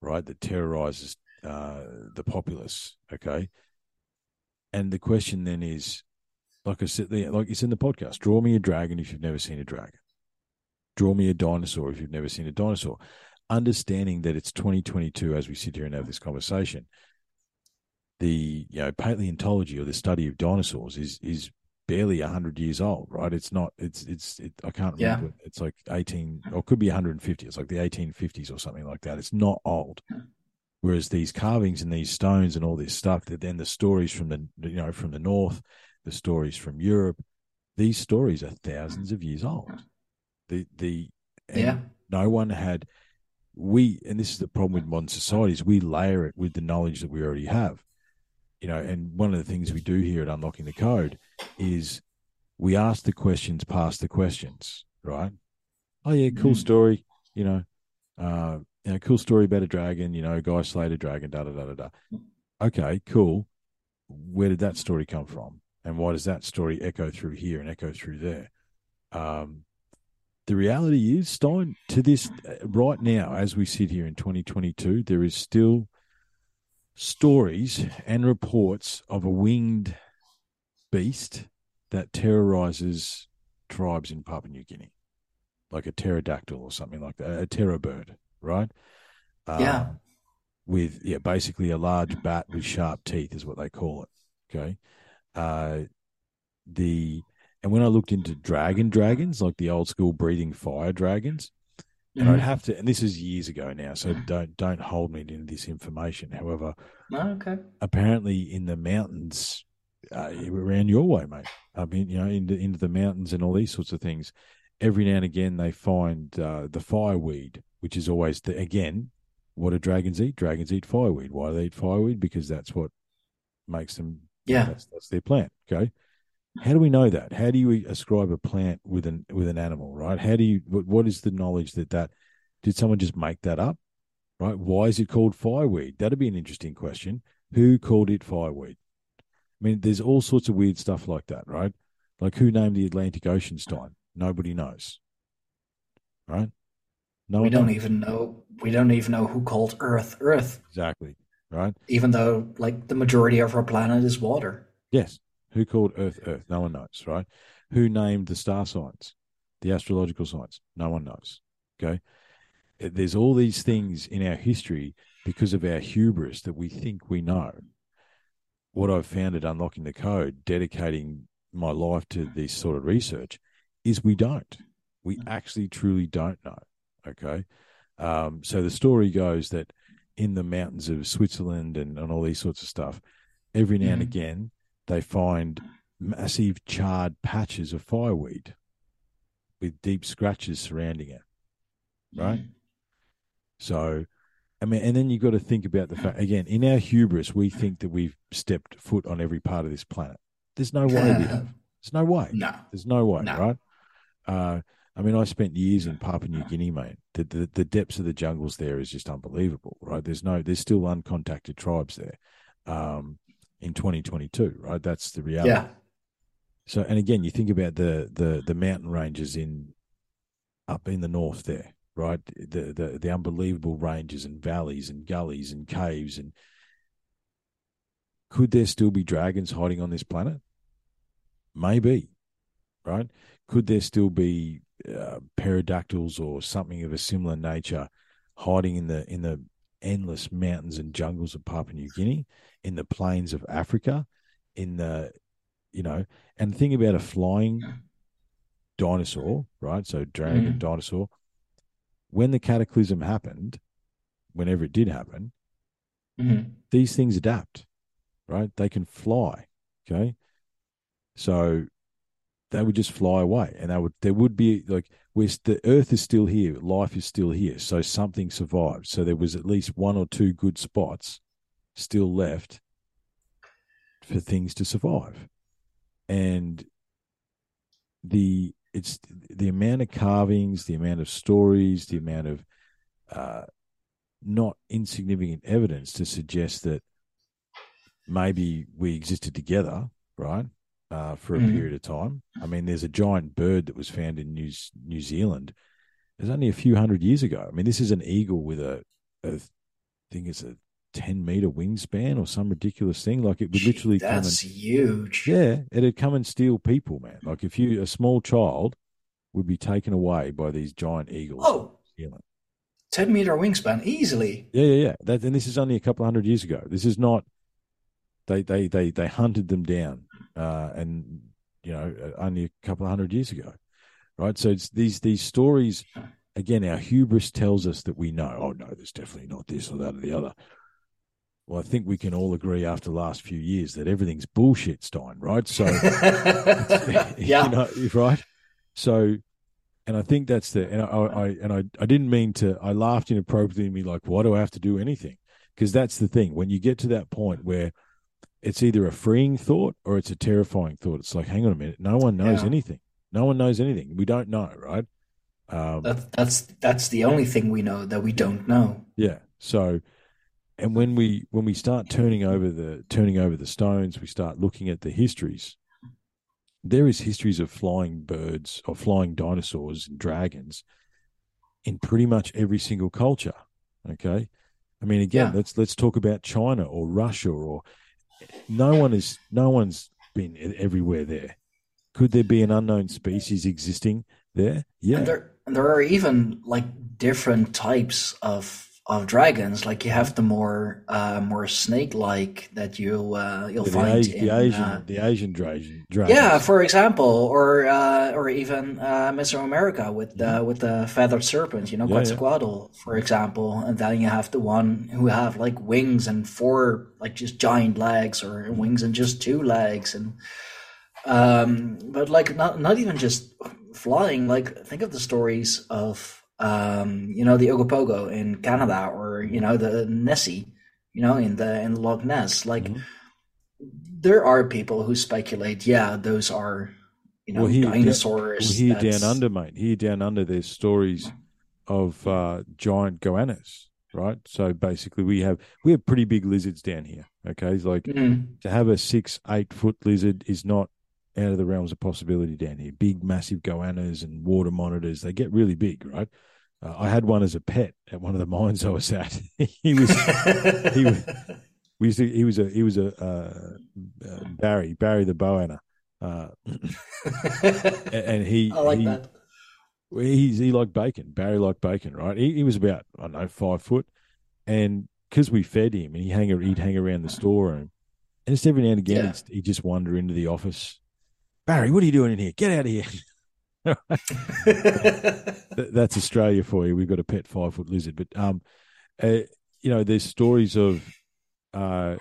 right, that terrorizes uh, the populace. Okay. And the question then is, like I said, like it's in the podcast. Draw me a dragon if you've never seen a dragon. Draw me a dinosaur if you've never seen a dinosaur understanding that it's 2022 as we sit here and have this conversation the you know paleontology or the study of dinosaurs is is barely 100 years old right it's not it's it's it, i can't remember yeah. it's like 18 or could be 150 it's like the 1850s or something like that it's not old whereas these carvings and these stones and all this stuff that then the stories from the you know from the north the stories from europe these stories are thousands of years old. The the yeah. no one had we and this is the problem with modern societies we layer it with the knowledge that we already have. You know and one of the things we do here at unlocking the code is we ask the questions past the questions right? Oh yeah cool mm. story you know uh you know, cool story about a dragon you know guy slayed a dragon da da da da da. Okay cool. Where did that story come from? And why does that story echo through here and echo through there? Um the reality is, Stijn, to this uh, right now, as we sit here in 2022, there is still stories and reports of a winged beast that terrorizes tribes in Papua New Guinea, like a pterodactyl or something like that, a terror bird, right? Yeah. Um, with yeah, basically a large bat with sharp teeth is what they call it. Okay. Uh, the and when I looked into dragon dragons, like the old school breathing fire dragons, and mm-hmm. I'd have to, and this is years ago now, so don't don't hold me to this information. However, oh, okay. apparently in the mountains uh, around your way, mate. I mean, you know, into into the mountains and all these sorts of things. Every now and again, they find uh, the fireweed, which is always the again, what do dragons eat? Dragons eat fireweed. Why do they eat fireweed? Because that's what makes them. Yeah, that's, that's their plant. Okay, how do we know that? How do you ascribe a plant with an with an animal, right? How do you what, what is the knowledge that that did someone just make that up? Right? Why is it called fireweed? That'd be an interesting question. Who called it fireweed? I mean, there's all sorts of weird stuff like that, right? Like who named the Atlantic Ocean Stijn? Nobody knows. Right? No we don't even know we don't even know who called Earth Earth. Exactly. Right? Even though like the majority of our planet is water. Yes. Who called Earth Earth? No one knows, right? Who named the star signs, the astrological signs? No one knows. Okay. Eh, there's all these things in our history because of our hubris that we think we know. What I've found at Unlocking the Code, dedicating my life to this sort of research, is we don't. We mm. actually truly don't know. Okay. Um, so the story goes that in the mountains of Switzerland and, and all these sorts of stuff, every now mm. and again, they find massive charred patches of fireweed with deep scratches surrounding it. Right? Mm. So, I mean, and then you've got to think about the fact again, in our hubris, we think that we've stepped foot on every part of this planet. There's no way we have. There's no way. No. There's no way, no. right? Uh, I mean, I spent years in Papua New Guinea, mate. The, the, the depths of the jungles there is just unbelievable, right? There's no, there's still uncontacted tribes there. Um, in 2022, right? That's the reality. Yeah. So, and again, you think about the the the mountain ranges in up in the north there, right? The the the unbelievable ranges and valleys and gullies and caves and could there still be dragons hiding on this planet? Maybe, right? Could there still be uh, pterodactyls or something of a similar nature hiding in the in the endless mountains and jungles of Papua New Guinea, in the plains of Africa, in the you know, and think about a flying dinosaur, right? So dragon, mm. dinosaur. When the cataclysm happened, whenever it did happen, mm-hmm. these things adapt, right? They can fly. Okay. So they would just fly away and they would there would be like where the earth is still here life is still here so something survived. So there was at least one or two good spots still left for things to survive. And the it's the amount of carvings the amount of stories the amount of uh, not insignificant evidence to suggest that maybe we existed together right uh, for a mm. period of time. I mean, there's a giant bird that was found in New New Zealand. It was only a few hundred years ago. I mean, this is an eagle with a, a I think it's a ten meter wingspan or some ridiculous thing. Like it would Gee, literally that's come and, huge. Yeah, it'd come and steal people, man. Like if you a small child would be taken away by these giant eagles. Oh, 10 meter wingspan easily. Yeah, yeah, yeah. That and this is only a couple hundred years ago. This is not. They they they they hunted them down uh, and you know uh, only a couple of hundred years ago, right? So it's these these stories. Again, our hubris tells us that we know. Oh no, there's definitely not this or that or the other. Well, I think we can all agree after the last few years that everything's bullshit, Stijn. Right? So, <laughs> <laughs> yeah, you know, right. So, and I think that's the and I, I and I I didn't mean to. I laughed inappropriately. Me like, why do I have to do anything? Because that's the thing. When you get to that point where it's either a freeing thought or it's a terrifying thought. It's like, hang on a minute, no one knows yeah. anything. No one knows anything. We don't know, right? Um, that, that's that's the only thing we know that we don't know. Yeah. So, and when we when we start turning over the turning over the stones, we start looking at the histories. There is histories of flying birds or flying dinosaurs and dragons in pretty much every single culture. Okay. I mean, again, yeah. let's let's talk about China or Russia or no one is no one's been everywhere there. Could there be an unknown species existing there? Yeah. And there, there are even like different types of of dragons. Like you have the more uh, more snake like that you uh, you'll the find the, in, Asian uh, the Asian dragon. Yeah, for example, or uh, or even uh, Mesoamerica with the mm-hmm. with the feathered serpent. You know, yeah, Quetzalcoatl, yeah. for example, and then you have the one who have like wings and four like just giant legs, or wings and just two legs, and um, but like not not even just flying. Like think of the stories of um, you know, the Ogopogo in Canada or, you know, the Nessie, you know, in the in Loch Ness. Like mm-hmm. there are people who speculate, yeah, those are, you know, well, here, dinosaurs. Well, here down under, mate. Here down under there's stories of uh, giant goannas, right? So basically we have we have pretty big lizards down here. Okay. It's like mm-hmm. to have a six, eight foot lizard is not out of the realms of possibility down here. Big, massive goannas and water monitors, they get really big, right? Uh, I had one as a pet at one of the <laughs> mines I was at. he was, he was, we used to, he was a, he was a, uh, uh, Barry, Barry the Boanna. Uh, and he, <laughs> I like he, that. He's, he liked bacon. Barry liked bacon, right? He, he was about, I don't know, five foot. And because we fed him and he hang, he'd hang around the storeroom. And just every now and again, yeah. he'd, he'd just wander into the office Barry, what are you doing in here? Get out of here. <laughs> That's Australia for you. We've got a pet five foot lizard, but um, uh, you know, there's stories of uh,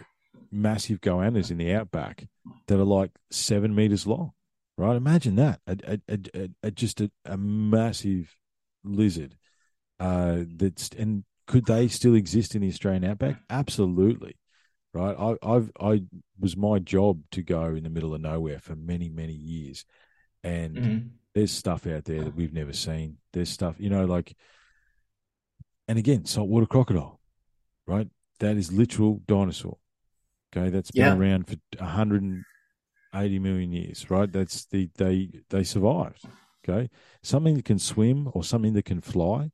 massive goannas in the outback that are like seven meters long. Right? Imagine that. A, a, a, a just a, a, massive lizard. Uh, that's and could they still exist in the Australian outback? Absolutely right? I, I've I was my job to go in the middle of nowhere for many many years, and mm-hmm. there's stuff out there that we've never seen. There's stuff you know like, and again, saltwater crocodile, right? That is literal dinosaur. Okay, that's been yeah. around for 100, 80 million years, right? That's the they they survived. Okay. Something that can swim or something that can fly,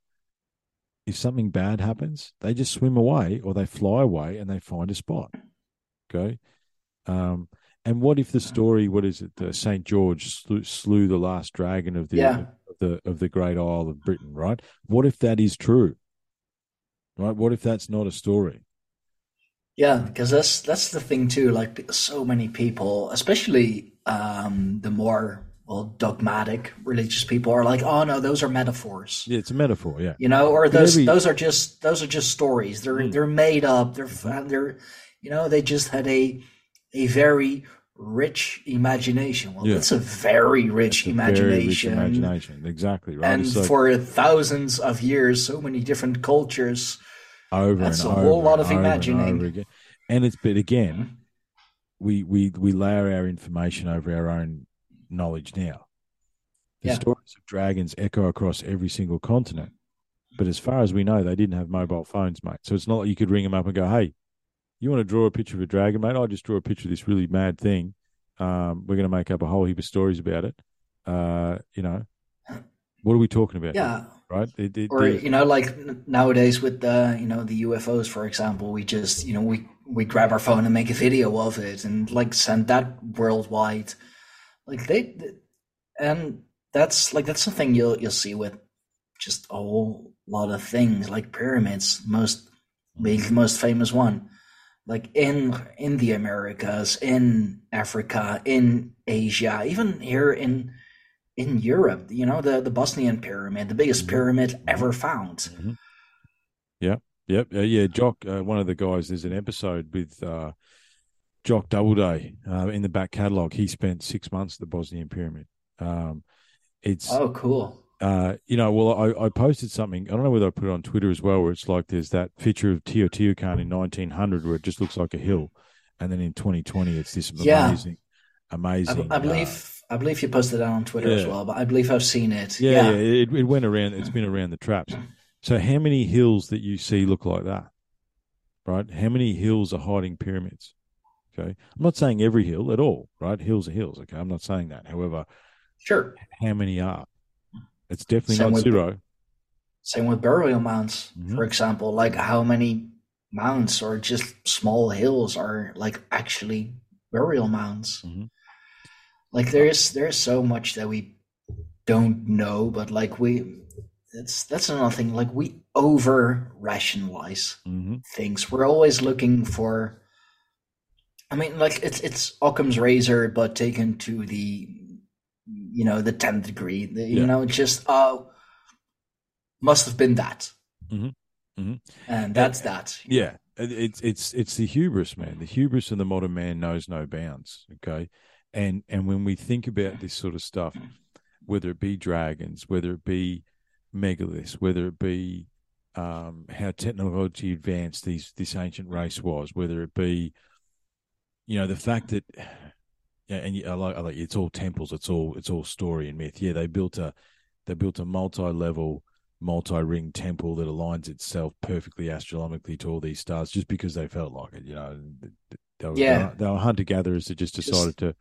if something bad happens, they just swim away or they fly away and they find a spot. Okay. Um, and what if the story, what is it, uh, Saint George slew, slew, the last dragon of the yeah. of the of the great Isle of Britain, right? What if that is true? Right? What if that's not a story? Yeah, because that's that's the thing too. Like so many people, especially um, the more well dogmatic religious people, are like, "Oh no, those are metaphors." Yeah, it's a metaphor. Yeah, you know, or those every... those are just those are just stories. They're mm. they're made up. They're they're you know they just had a a very rich imagination. Well, yeah. that's a very rich a imagination. Very rich imagination, exactly right. And for thousands of years, so many different cultures over That's and a over whole lot of imagining. And, and it's but again, we we we layer our information over our own knowledge now. The yeah. stories of dragons echo across every single continent. But as far as we know, they didn't have mobile phones, mate. So it's not like you could ring them up and go, "Hey, you want to draw a picture of a dragon, mate? I'll just draw a picture of this really mad thing. Um, we're going to make up a whole heap of stories about it. Uh, you know, what are we talking about? Yeah, right? Or you know, like nowadays with the you know the UFOs, for example, we just you know we we grab our phone and make a video of it and like send that worldwide. Like they, and that's like that's something you'll you'll see with just a whole lot of things like pyramids. Most the most famous one, like in in the Americas, in Africa, in Asia, even here in in Europe. You know, the the Bosnian pyramid, the biggest mm-hmm. pyramid ever found. Mm-hmm. Yeah, yep, uh, yeah. Jock, uh, one of the guys. There's an episode with uh, Jock Doubleday uh, in the back catalogue. He spent six months at the Bosnian pyramid. Um, it's oh cool. Uh, you know, well, I, I posted something. I don't know whether I put it on Twitter as well, where it's like there's that picture of Teotihuacan in 1900 where it just looks like a hill, and then in 2020 it's this amazing, yeah. amazing. I, I believe uh, I believe you posted that on Twitter yeah. as well, but I believe I've seen it. Yeah, yeah, yeah. It, it, went around. It's been around the traps. So, how many hills that you see look like that? Right? How many hills are hiding pyramids? Okay, I'm not saying every hill at all. Right? Hills are hills. Okay, I'm not saying that. However, sure. How many are? It's definitely same not with, zero. Same with burial mounds, mm-hmm. for example. Like how many mounds or just small hills are like actually burial mounds? Mm-hmm like there's there's so much that we don't know but like we that's that's another thing like we over rationalize mm-hmm. things we're always looking for i mean like it's it's occam's razor but taken to the you know the 10th degree the, yeah. you know just oh must have been that mm-hmm. Mm-hmm. and that's that yeah it's it's it's the hubris man the hubris of the modern man knows no bounds okay and and when we think about this sort of stuff, whether it be dragons, whether it be megaliths, whether it be um, how technology advanced these this ancient race was, whether it be, you know, the fact that, yeah, and I like, I like it's all temples, it's all it's all story and myth. Yeah, they built a they built a multi-level, multi-ring temple that aligns itself perfectly astronomically to all these stars, just because they felt like it. You know, they were, yeah. they were hunter gatherers that just decided just, to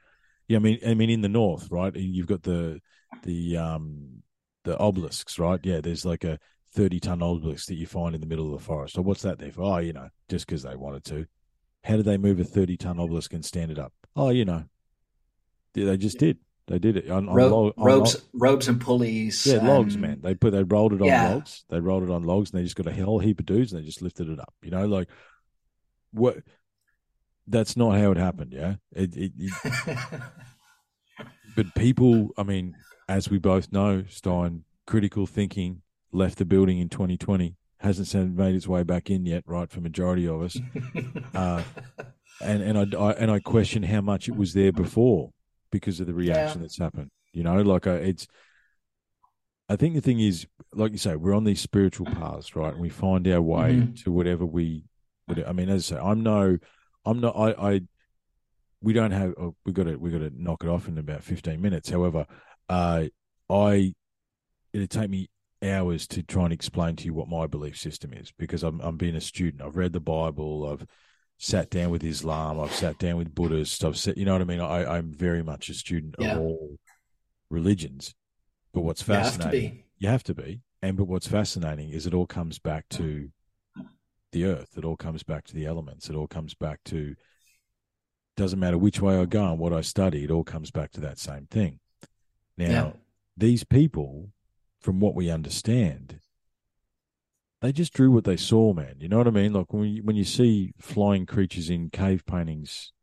yeah, I mean, I mean, in the north, right? You've got the the um the obelisks, right? Yeah, there's like a thirty ton obelisk that you find in the middle of the forest. So what's that there for? Oh, you know, just because they wanted to. How did they move a thirty ton obelisk and stand it up? Oh, you know, they just did. They did it on, on, Ro- log, on ropes, log. ropes and pulleys. Yeah, logs, man. They put they rolled it on yeah. logs. They rolled it on logs, and they just got a whole heap of dudes, and they just lifted it up. You know, like what that's not how it happened. Yeah, it, it, it <laughs> but people, I mean, as we both know, Stijn, critical thinking left the building in 2020 hasn't made its way back in yet, right? For majority of us, <laughs> uh, and and I, I, and I question how much it was there before because of the reaction yeah. that's happened. You know, like uh, it's. I think the thing is, like you say, we're on these spiritual paths, right? And we find our way mm-hmm. to whatever we. I mean, as I say, I'm no I'm not. I. I we don't have. Oh, we got to. We got to knock it off in about fifteen minutes. However, uh, I. It'd take me hours to try and explain to you what my belief system is because I'm I'm being a student. I've read the Bible. I've sat down with Islam. I've sat down with Buddhists. I've sat, you know what I mean. I, I'm very much a student Yeah. of all religions. But what's You have fascinating, you have to be. And but what's fascinating is it all comes back to the earth. It all comes back to the elements. It all comes back to doesn't matter which way I go and what I study. It all comes back to that same thing. Now, Yeah. these people, from what we understand, they just drew what they saw, man. You know what I mean? Like when you, when you see flying creatures in cave paintings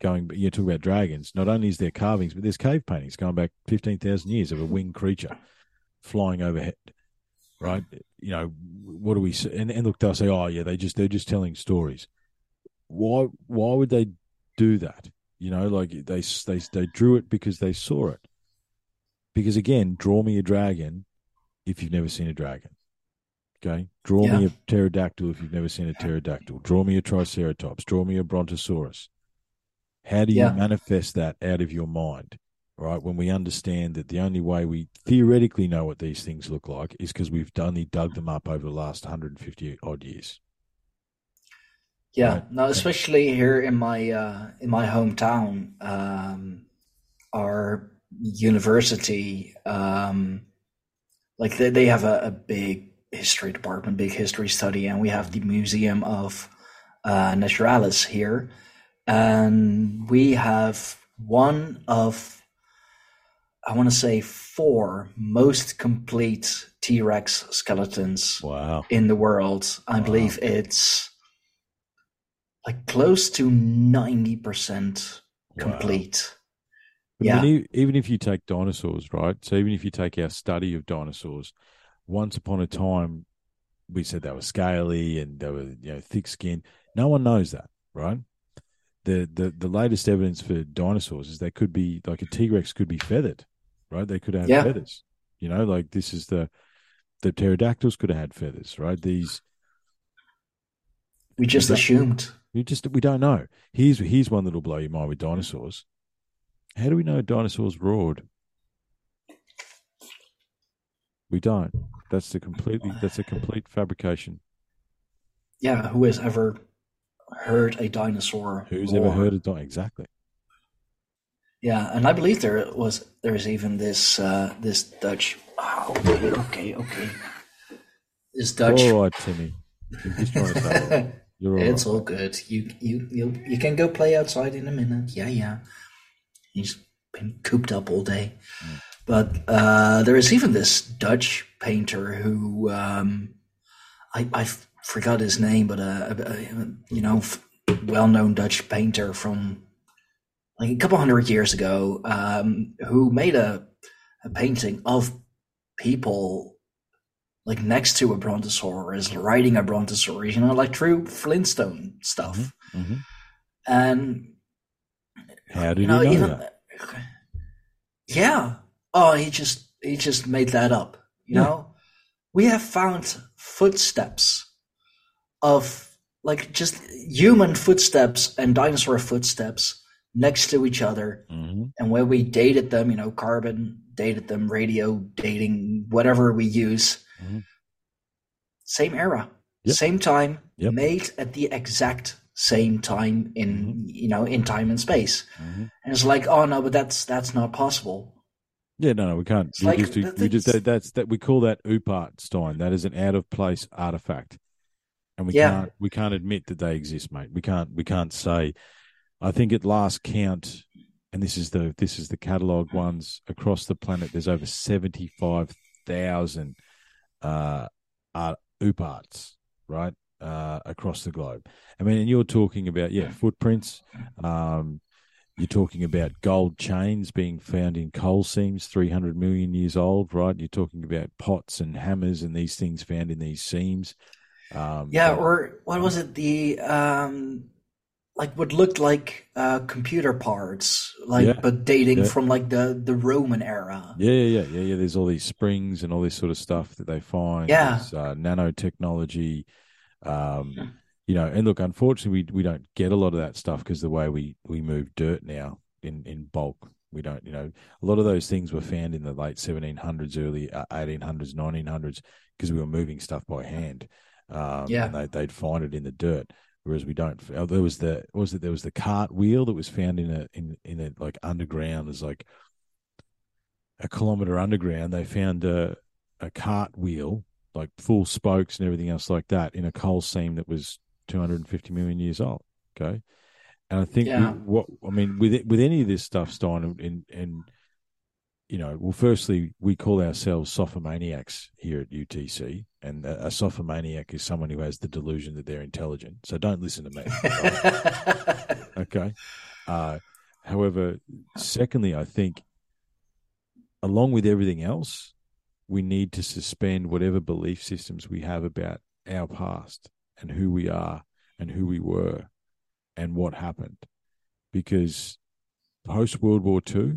going, you talk about dragons. Not only is there carvings, but there's cave paintings going back fifteen thousand years of a winged creature flying overhead. Right? You know, what do we see? And, and look, they'll say, "Oh, yeah, they just they're just telling stories." Why? Why would they do that? You know, like they they they drew it because they saw it. Because again, draw me a dragon if you've never seen a dragon. Okay, draw me a pterodactyl if you've never seen a pterodactyl. Draw me a triceratops. Draw me a brontosaurus. How do you Yeah. manifest that out of your mind? Right, when we understand that the only way we theoretically know what these things look like is because we've only dug them up over the last 150 odd years. Yeah, Right. no, especially here in my uh, in my hometown, um, our university, um, like they, they have a, a big history department, big history study, and we have the Museum of uh, Naturalis here, and we have one of, I want to say, four most complete T Rex skeletons Wow. in the world. I Wow. believe it's like close to 90% complete. But Yeah. I mean, even if you take dinosaurs, right? So even if you take our study of dinosaurs, once upon a time, we said they were scaly and they were, you know, thick skinned. No one knows that, right? The, the the latest evidence for dinosaurs is they could be like a T Rex could be feathered, right? They could have Yeah. feathers. You know, like this is the the pterodactyls could have had feathers, right? These We just assumed. we just we don't know. Here's here's one that'll blow your mind with dinosaurs. How do we know dinosaurs roared? We don't. That's the completely that's a complete fabrication. Yeah, who has ever heard a dinosaur? Who's ever heard a dinosaurs? Exactly. Yeah, and I believe there was there's even this uh, this Dutch. Oh, okay, okay, okay. This Dutch. All right, Timmy. You're just trying to say <laughs> you're all it's right. all good. You you you you can go play outside in a minute. Yeah, yeah. He's been cooped up all day. Mm. But uh, there is even this Dutch painter who um, I I forgot his name, but a uh, you know, well-known Dutch painter from like a couple hundred years ago, um, who made a a painting of people like next to a brontosaurus, riding a brontosaurus, you know, like true Flintstone stuff. Mhm. And How did you know, he know even that? yeah. Oh, he just he just made that up. You Yeah. know, we have found footsteps of like just human footsteps and dinosaur footsteps next to each other, hmm and when we dated them, you know, carbon dated them, radio dating, whatever we use, Mhm. same era, Yep. same time, Yep. made at the exact same time in Mm-hmm. you know in time and space. hmm And it's like, oh no, but that's that's not possible. Yeah, no, no, we can't. We like- just, we, that- we just that's- that, that's that we call that OOPArt Stijn. That is an out of place artifact, and we Yeah. can't we can't admit that they exist, mate. We can't we can't say. I think at last count, and this is the this is the catalogue ones across the planet. There's over seventy five thousand uh, art OOPArts, right, uh, across the globe. I mean, and you're talking about yeah footprints. Um, you're talking about gold chains being found in coal seams 300 million years old, right? You're talking about pots and hammers and these things found in these seams. Um, Yeah, or what was it? The um, like what looked like uh, computer parts, like Yeah, but dating yeah. from like the the Roman era. yeah, yeah, yeah, yeah, yeah. There's all these springs and all this sort of stuff that they find. Yeah. There's, uh, nanotechnology. Um, Hmm. you know, and look, unfortunately, we we don't get a lot of that stuff because the way we we move dirt now in in bulk, we don't. You know, a lot of those things were found in the late 1700s, early uh, 1800s, 1900s because we were moving stuff by hand. Um, Yeah. and they, they'd find it in the dirt. whereas we don't. oh, There was the was it there was the cart wheel that was found in a in in a like underground. There's like a kilometer underground. They found a a cart wheel like full spokes and everything else like that in a coal seam that was 250 million years old. Okay, and I think Yeah. what I mean with it- with any of this stuff, Stijn, and, and and you know, well, firstly, we call ourselves sophomaniacs here at UTC, and a, a sophomaniac is someone who has the delusion that they're intelligent. So don't listen to me. right? <laughs> okay. Uh, however, secondly, I think along with everything else, we need to suspend whatever belief systems we have about our past and who we are and who we were and what happened. Because post World War II,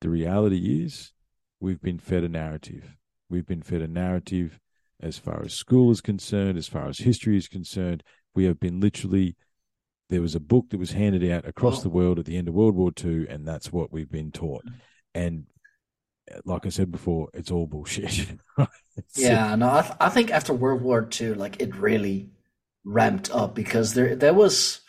the reality is we've been fed a narrative. We've been fed a narrative as far as school is concerned, as far as history is concerned. We have been literally, there was a book that was handed out across the world at the end of World War II, and that's what we've been taught. And like I said before, it's all bullshit. <laughs> It's- Yeah, no, I, th- I think after World War II, like it really ramped up because there there was.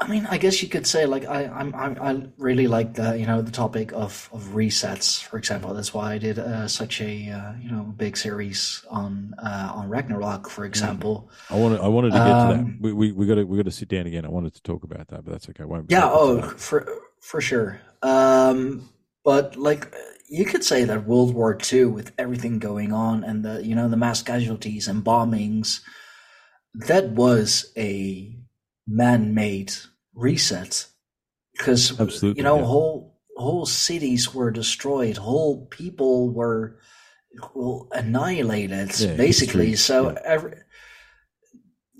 I mean, I guess you could say like I I'm, I'm I really like the you know the topic of of resets, for example. That's why I did uh, such a uh, you know big series on uh, on Ragnarok, for example. I wanted, I wanted to get to Um, that. We we we got to we got to sit down again. I wanted to talk about that, but that's okay. Won't Yeah, oh, for for sure. Um, but like you could say that World War II, with everything going on and the you know the mass casualties and bombings, that was a man-made reset because Absolutely, you know yeah. whole whole cities were destroyed, whole people were well, annihilated, Yeah, basically. history, so yeah. every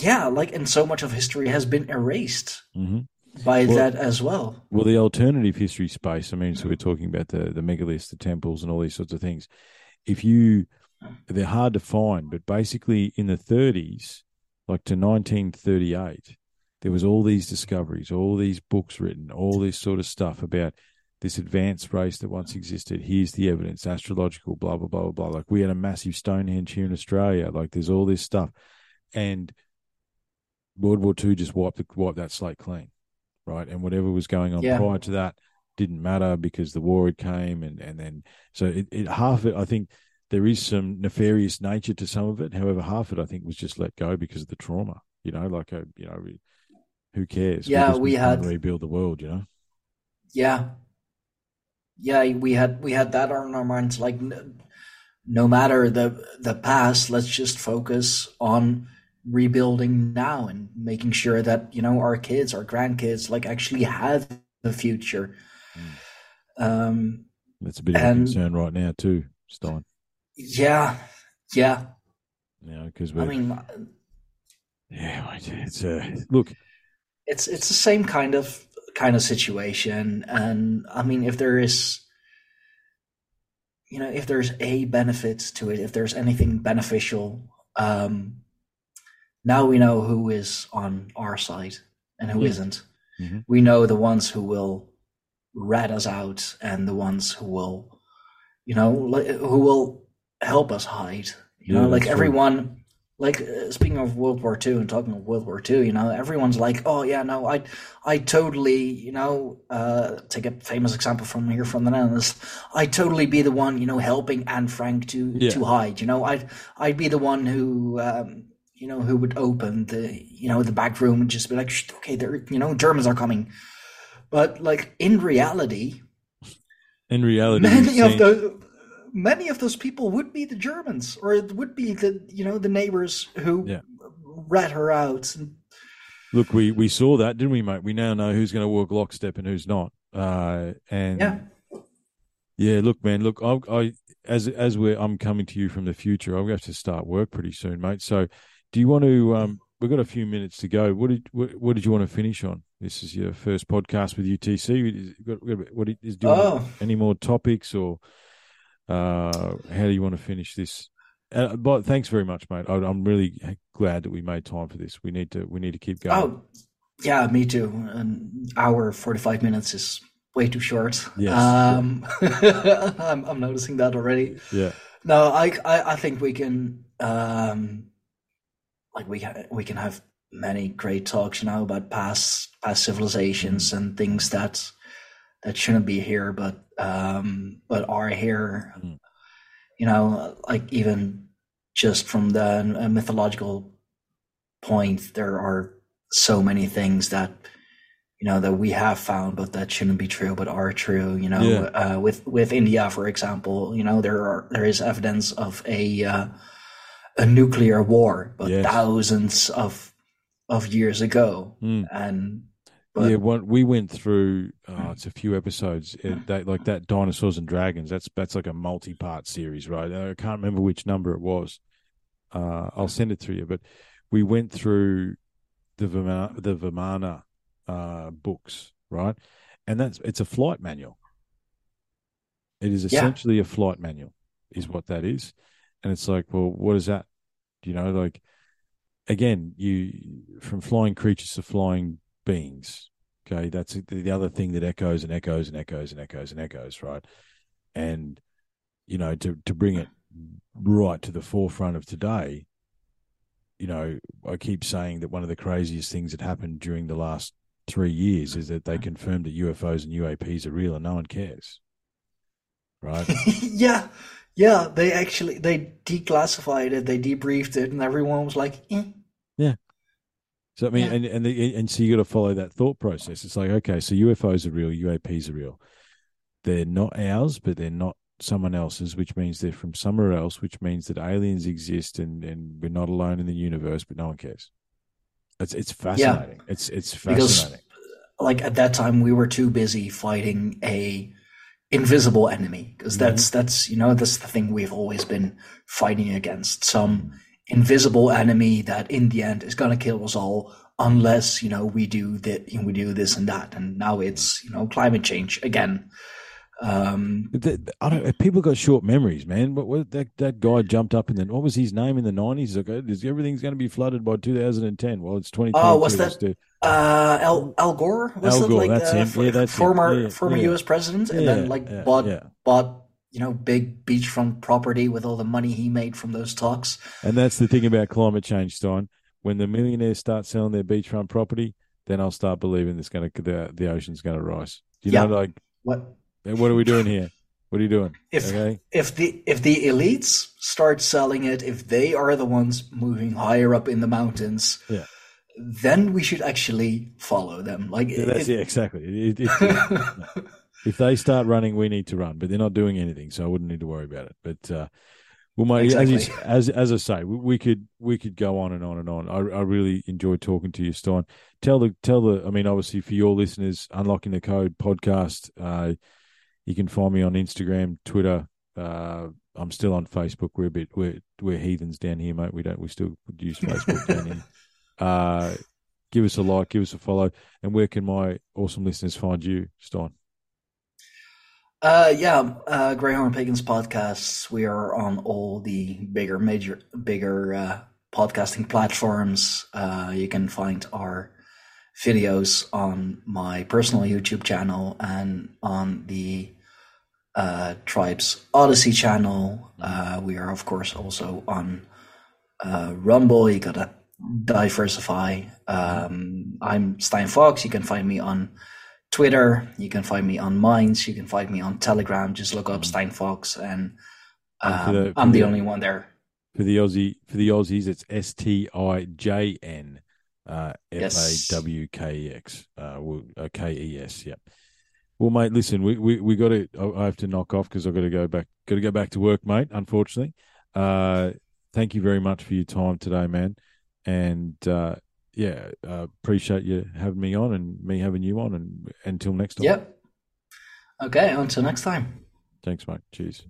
yeah, like and so much of history has been erased Mhm. By Well- that as well. Well, the alternative history space. I mean, so we're talking about the the megaliths, the temples, and all these sorts of things. If you, they're hard to find, but basically in the 30s, like to 1938, there was all these discoveries, all these books written, all this sort of stuff about this advanced race that once existed. Here's the evidence, astrological, blah blah blah blah blah. Like we had a massive Stonehenge here in Australia. Like there's all this stuff, and World War II just wiped the, wiped that slate clean, right? And whatever was going on Yeah. prior to that didn't matter because the war had came, and and then so it, it half it. I think there is some nefarious nature to some of it. However, half it I think was just let go because of the trauma. You know, like a you know, who cares? Yeah, we trying had- rebuild the world. You know. Yeah, yeah, we had we had that on our minds. Like, n- no matter the the past, let's just focus on rebuilding now and making sure that you know our kids, our grandkids, like actually have the future. Um, That's a bit of a concern right now too, Stijn. yeah, yeah. Know, because I we're mean, yeah, it's a look, it's it's the same kind of kind of situation and i mean if there is you know if there's a benefit to it if there's anything beneficial um now we know who is on our side and who not Mhm. we know the ones who will rat us out and the ones who will you know like, who will help us hide you Yeah, know like true. everyone like uh, speaking of World War II and talking of World War II, you know, everyone's like, "Oh yeah, no, I, I totally, you know, uh, take a famous example from here from the Netherlands. I'd totally be the one, you know, helping Anne Frank to Yeah. to hide. You know, I'd I'd be the one who, um, you know, who would open the, you know, the back room and just be like, okay, there, you know, Germans are coming. But like in reality, in reality, many of those many of those people would be the Germans, or it would be the you know the neighbors who Yeah. rat her out. And, Look, we we saw that, didn't we, mate? We now know who's going to walk lockstep and who's not. Uh, and yeah, yeah, look, man, look, I, I as as we're I'm coming to you from the future. I'm going to have to start work pretty soon, mate. So, do you want to? Um, we've got a few minutes to go. What did what, what did you want to finish on? This is your first podcast with UTC. We- got- What is do you want Oh. any more topics or uh, how do you want to finish this? Uh, but thanks very much, mate. I, I'm really glad that we made time for this. We need to we need to keep going. oh, yeah, me too. An hour forty five minutes is way too short. Yes. Um, <laughs> I'm I'm noticing that already. Yeah. No, I I, I think we can um, like we ha- we can have many great talks, you know, about past past civilizations and things that that shouldn't be here, but um, but are here. Mm. You know, like even just from the mythological point, there are so many things that you know that we have found but that shouldn't be true but are true you know Yeah. uh, with with india for example you know there are there is evidence of a uh, a nuclear war but Yes. thousands of of years ago Mm. and but yeah, we went through. Uh, it's a few episodes. It, that like that dinosaurs and dragons. That's that's like a multi-part series, right? I can't remember which number it was. Uh, I'll send it to you. But we went through the Vimana, the Vimana uh, books, right? And that's it's a flight manual. It is Yeah. essentially a flight manual, is what that is. And it's like, well, what is that? You know, like again, you from flying creatures to flying beings. Okay, that's the other thing that echoes and echoes and echoes and echoes and echoes, right? And you know, to to bring it right to the forefront of today, you know, I keep saying that one of the craziest things that happened during the last three years is that they mm-hmm. confirmed that UFOs and UAPs are real and no one cares, right? <laughs> yeah yeah they actually they declassified it they debriefed it and everyone was like eh. So I mean, Yeah. and and the, and so you got to follow that thought process. It's like, okay, so UFOs are real, UAPs are real. They're not ours, but they're not someone else's, which means they're from somewhere else, which means that aliens exist and and we're not alone in the universe, but no one cares. It's it's fascinating. It's it's Because- fascinating. like at that time we were too busy fighting a invisible enemy because Mm-hmm. that's that's you know that's the thing we've always been fighting against some invisible enemy that in the end is going to kill us all unless you know we do that we do this and that and now it's you know climate change again um I don't. People got short memories, man. But what that that guy jumped up and then what was his name in the nineties? Like, is everything's going to be flooded by 2010. Well, it's 2022. Oh, what's that? Uh al, al gore was Al it Gore, like that's uh. Yeah, that's former Yeah, former yeah. us president and then like bought bought you know big beachfront property with all the money he made from those talks And that's the thing about climate change, Stijn. When the millionaires start selling their beachfront property, then I'll start believing it's going to the the ocean's going to rise. Do You know, like what what are we doing here? What are you doing? if okay, if the if the elites start selling it if they are the ones moving higher up in the mountains Yeah. Then we should actually follow them like yeah, that's it- yeah, exactly. It- it- if they start running, we need to run, but they're not doing anything, so I wouldn't need to worry about it. But uh, well, mate, as, you, as as I say, we, we could we could go on and on and on. I, I really enjoyed talking to you, Stijn. Tell the tell the. I mean, obviously for your listeners, unlocking the code podcast. Uh, you can find me on Instagram, Twitter. Uh, I'm still on Facebook. We're a bit we're we're heathens down here, mate. We don't we still use Facebook down here. <laughs> Uh, give us a like, give us a follow, and where can my awesome listeners find you, Stijn? Uh, yeah, uh, Greyhorn Pagans podcasts. We are on all the bigger, major, bigger uh, podcasting platforms. Uh, you can find our videos on my personal YouTube channel and on the uh, Tribes Odyssey channel. Uh, we are, of course, also on uh, Rumble. You gotta diversify. Um, I'm Stijn Fawkes. You can find me on Twitter. You can find me on Minds. You can find me on Telegram. Just look up Stijn Fawkes, and um, the- I'm the the- only one there. For the Aussie, for the Aussies, it's S T I J N F A W K E X K E S. uh, F. A W K E X, uh, well, uh, K E S. Yep. Well, mate, listen, we we, we got to. I I have to knock off because I've got to go back. Got to go back to work, mate. Unfortunately, uh, thank you very much for your time today, man. And uh, yeah, uh, appreciate you having me on and me having you on. And until next time, Yep. Okay. Until next time. Thanks, mate. Cheers.